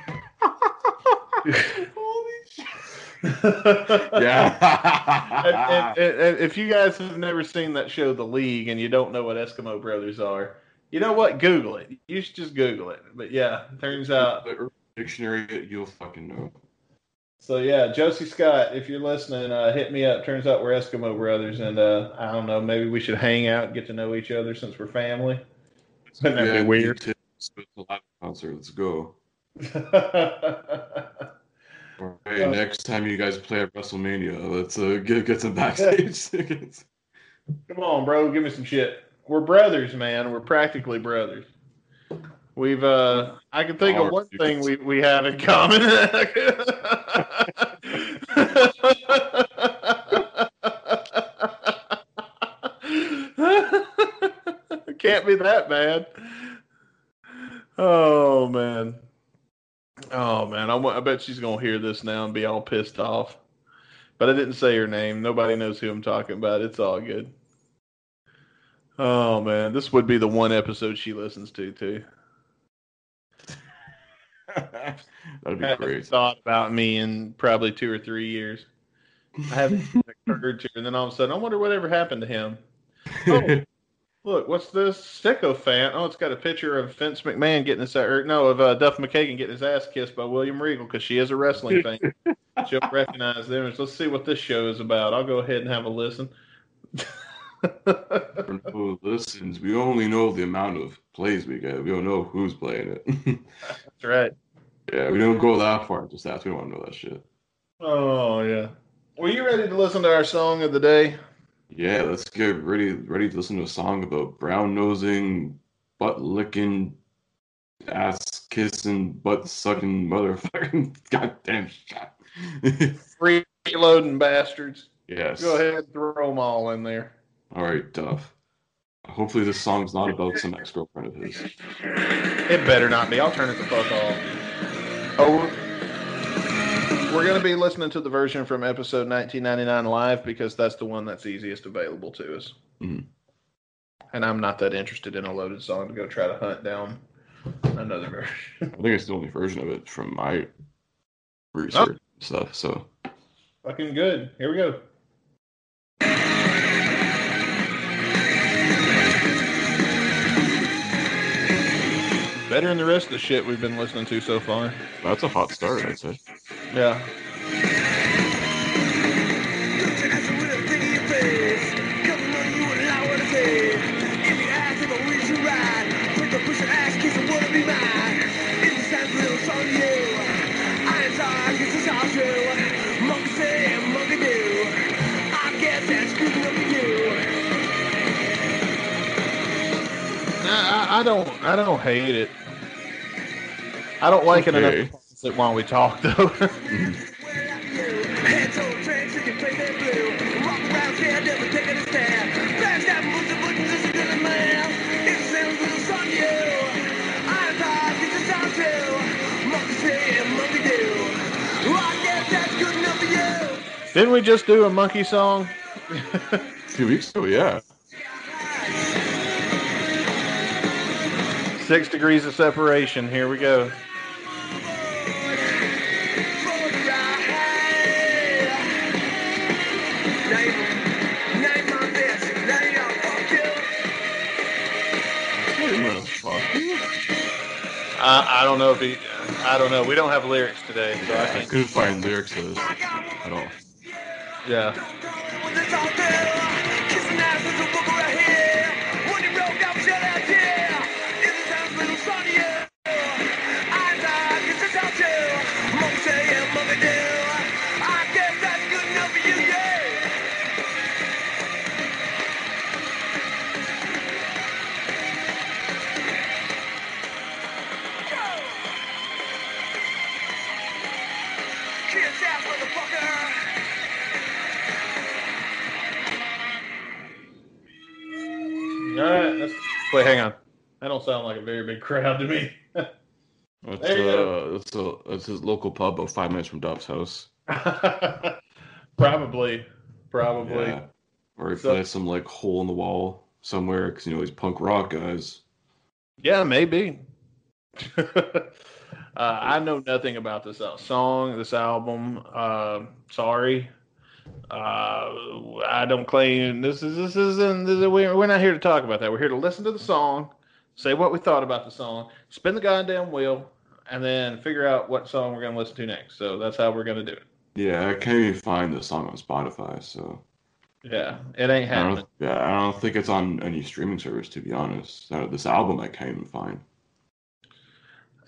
(laughs) (laughs) Yeah. And- and- and if you guys have never seen that show, The League, and you don't know what Eskimo Brothers are, you know what? Google it. You should just Google it. But yeah, turns out. the dictionary, you'll fucking know. So yeah, Josie Scott, if you're listening, uh, hit me up. Turns out we're Eskimo brothers, and uh, I don't know, maybe we should hang out, and get to know each other since we're family. Wouldn't that Yeah, be weird? me too. So it's a live concert. Let's go. Right, Uh, next time you guys play at WrestleMania, let's uh, get get some backstage (laughs) tickets. Come on, bro, give me some shit. We're brothers, man. We're practically brothers. We've uh I can think of one thing we, we have in common. (laughs) Can't be that bad. Oh man. Oh man, I, I bet she's gonna hear this now and be all pissed off. But I didn't say her name. Nobody knows who I'm talking about. It's all good. Oh man, this would be the one episode she listens to too. (laughs) That'd be great. Thought about me in probably two or three years. I haven't (laughs) occurred to, and then all of a sudden, I wonder whatever happened to him. Oh, look, what's this sycophant? Oh, it's got a picture of Vince McMahon getting his or no of uh, Duff McKagan getting his ass kissed by William Regal because she is a wrestling fan. (laughs) She'll recognize them. Let's see what this show is about. I'll go ahead and have a listen. (laughs) For who listens, we only know the amount of plays we get. We don't know who's playing it. (laughs) That's right. Yeah, we don't go that far. Just ask. We don't want to know that shit. Oh yeah. Were you ready to listen to our song of the day? Yeah, let's get ready ready to listen to a song about brown nosing, butt licking, ass kissing, butt sucking, motherfucking (laughs) goddamn shot. (laughs) Freeloading bastards. Yes. Go ahead and throw them all in there. All right, Duff. Hopefully, this song's not about some ex girlfriend of his. It better not be. I'll turn it the fuck off. Oh, we're going to be listening to the version from episode 1999 live because that's the one that's easiest available to us. Mhm. And I'm not that interested in a loaded song to go try to hunt down another version. I think it's the only version of it from my research and stuff. So Fucking good. Here we go. Better than the rest of the shit we've been listening to so far. that's a hot start, I'd say. Yeah. I, I- I don't I don't hate it. I don't like it enough to sit while we talk though. (laughs) Didn't we just do a monkey song? (laughs) Few weeks ago, yeah. Six degrees of separation. Here we go. I, I don't know if he. I don't know. We don't have lyrics today, so I I think. couldn't find lyrics to this at all. Yeah. Wait, hang on. That don't sound like a very big crowd to me. It's, There you uh, it's, a, it's his local pub about five minutes from Duff's house. (laughs) probably, probably. Yeah. Or he So- plays some like hole in the wall somewhere because you know he's punk rock guys. Yeah, maybe. (laughs) uh, I know nothing about this uh, song, this album. Uh, sorry, uh, I don't claim this is this isn't. This is, we're we're not here to talk about that. We're here to listen to the song, say what we thought about the song, spin the goddamn wheel, and then figure out what song we're gonna listen to next. So that's how we're gonna do it. Yeah, I can't even find the song on Spotify, so Yeah, it ain't happening. don't. Yeah, I don't think it's on any streaming service to be honest. Uh, this album I can't even find.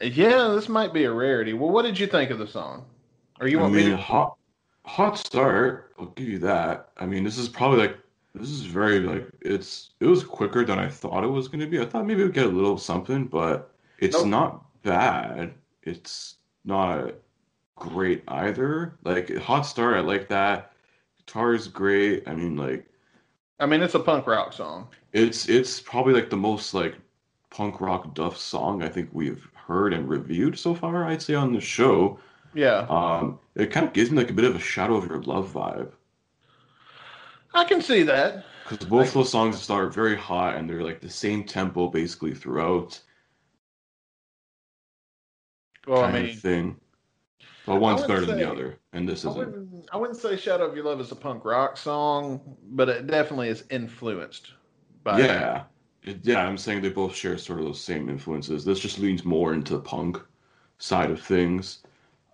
Yeah, this might be a rarity. Well, what did you think of the song? Or you I want mean, me to? Hot, start. I'll give you that. I mean, this is probably like this is very like it's it was quicker than I thought it was going to be. I thought maybe we'd get a little something, but It's nope. not bad. It's not great either. Like Hot Start, I like that. Guitar is great. I mean, like, I mean, it's a punk rock song. It's it's probably like the most like punk rock Duff song I think we've heard and reviewed so far. I'd say on the show. Yeah. Um, it kind of gives me like a bit of a Shadow of Your Love vibe. I can see that. Because both those songs start very hot and they're like the same tempo basically throughout. Well, I mean, thing. But one's better than the other, and this I isn't. Wouldn't, I wouldn't say "Shadow of Your Love" is a punk rock song, but it definitely is influenced by. Yeah, it, yeah. I'm saying they both share sort of those same influences. This just leans more into the punk side of things.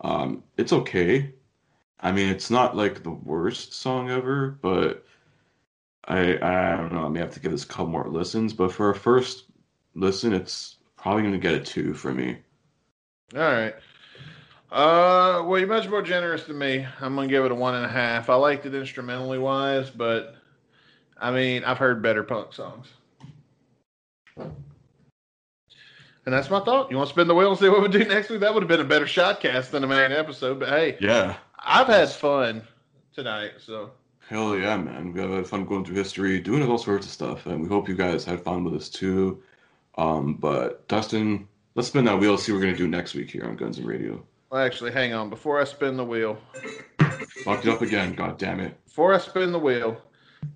Um, it's okay. I mean, it's not like the worst song ever, but I I don't know. I may have to give this a couple more listens. But for a first listen, it's probably going to get a two for me. All right. Uh, well, you're much more generous than me. I'm gonna give it a one and a half. I liked it instrumentally wise, but I mean, I've heard better punk songs. And that's my thought. You want to spin the wheel and see what we do next week? That would have been a better Shotcast than a main episode. But hey, yeah, I've had fun tonight. So hell yeah, man, we have had fun going through history, doing all sorts of stuff, and we hope you guys had fun with us too. Um, but Dustin, let's spin that wheel. And see what we're gonna do next week here on Guns and Radio. Well, actually, hang on. Before I spin the wheel, fucked it up again. God damn it! Before I spin the wheel,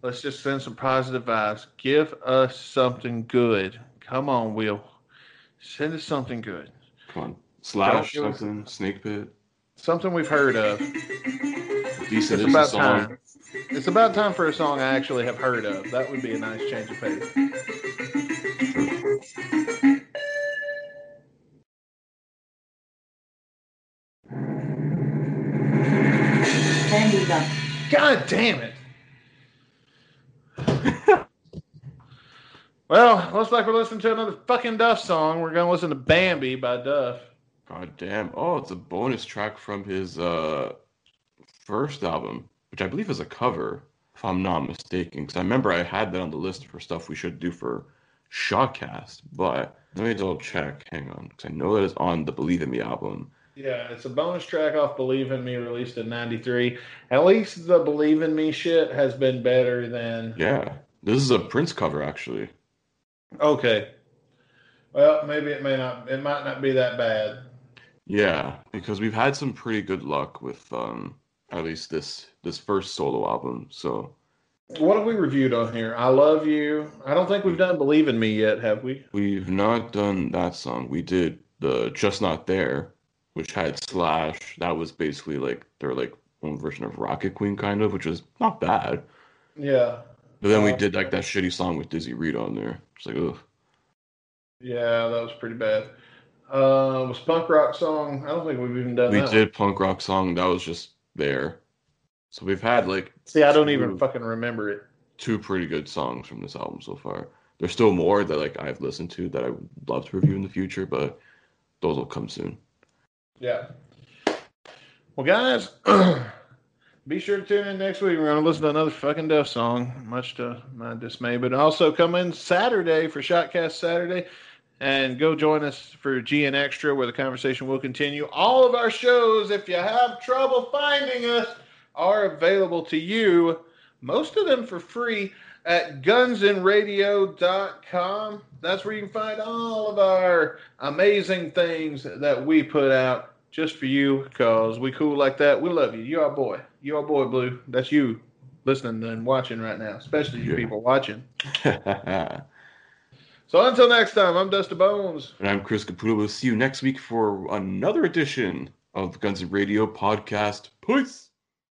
let's just send some positive vibes. Give us something good. Come on, wheel. Send us something good. Come on, slash something. Us... Snake pit. Something we've heard of. Decent it's about song. time. It's about time for a song I actually have heard of. That would be a nice change of pace. God damn it. (laughs) well, looks like we're listening to another fucking Duff song. We're going to listen to Bambi by Duff. God damn. Oh, it's a bonus track from his uh, first album, which I believe is a cover, if I'm not mistaken. Because I remember I had that on the list for stuff we should do for Shotcast. But let me double check. Hang on. Because I know that it's on the Believe in Me album. Yeah, it's a bonus track off Believe in Me released in 93. At least the Believe in Me shit has been better than. Yeah. This is a Prince cover, actually. Okay. Well, maybe it may not, it might not be that bad. Yeah, because we've had some pretty good luck with um at least this this first solo album. So what have we reviewed on here? I love you. I don't think we've done Believe in Me yet, have we? We've not done that song. We did the Just Not There which had Slash. That was basically like their like own version of Rocket Queen, kind of, which was not bad. Yeah. But then we did like that shitty song with Dizzy Reed on there. It's like, ugh. Yeah, that was pretty bad. Uh, was punk rock song? I don't think we've even done. We did one. punk rock song. That was just there. So we've had like. See, I don't even fucking remember it. Two pretty good songs from this album so far. There's still more that like I've listened to that I would love to review in the future, but those will come soon. Yeah. Well, guys, (clears throat) be sure to tune in next week. We're going to listen to another fucking Duff song, much to my dismay. But also come in Saturday for Shotcast Saturday and go join us for GN Extra where the conversation will continue. All of our shows, if you have trouble finding us, are available to you, most of them for free at gunsinradio.com. That's where you can find all of our amazing things that we put out just for you because we cool like that. We love you. You're our boy. You're boy, Blue. That's you listening and watching right now, especially you yeah. people watching. (laughs) so until next time, I'm Dusty Bones. And I'm Chris Caputo. We'll see you next week for another edition of the Guns and Radio podcast. Peace.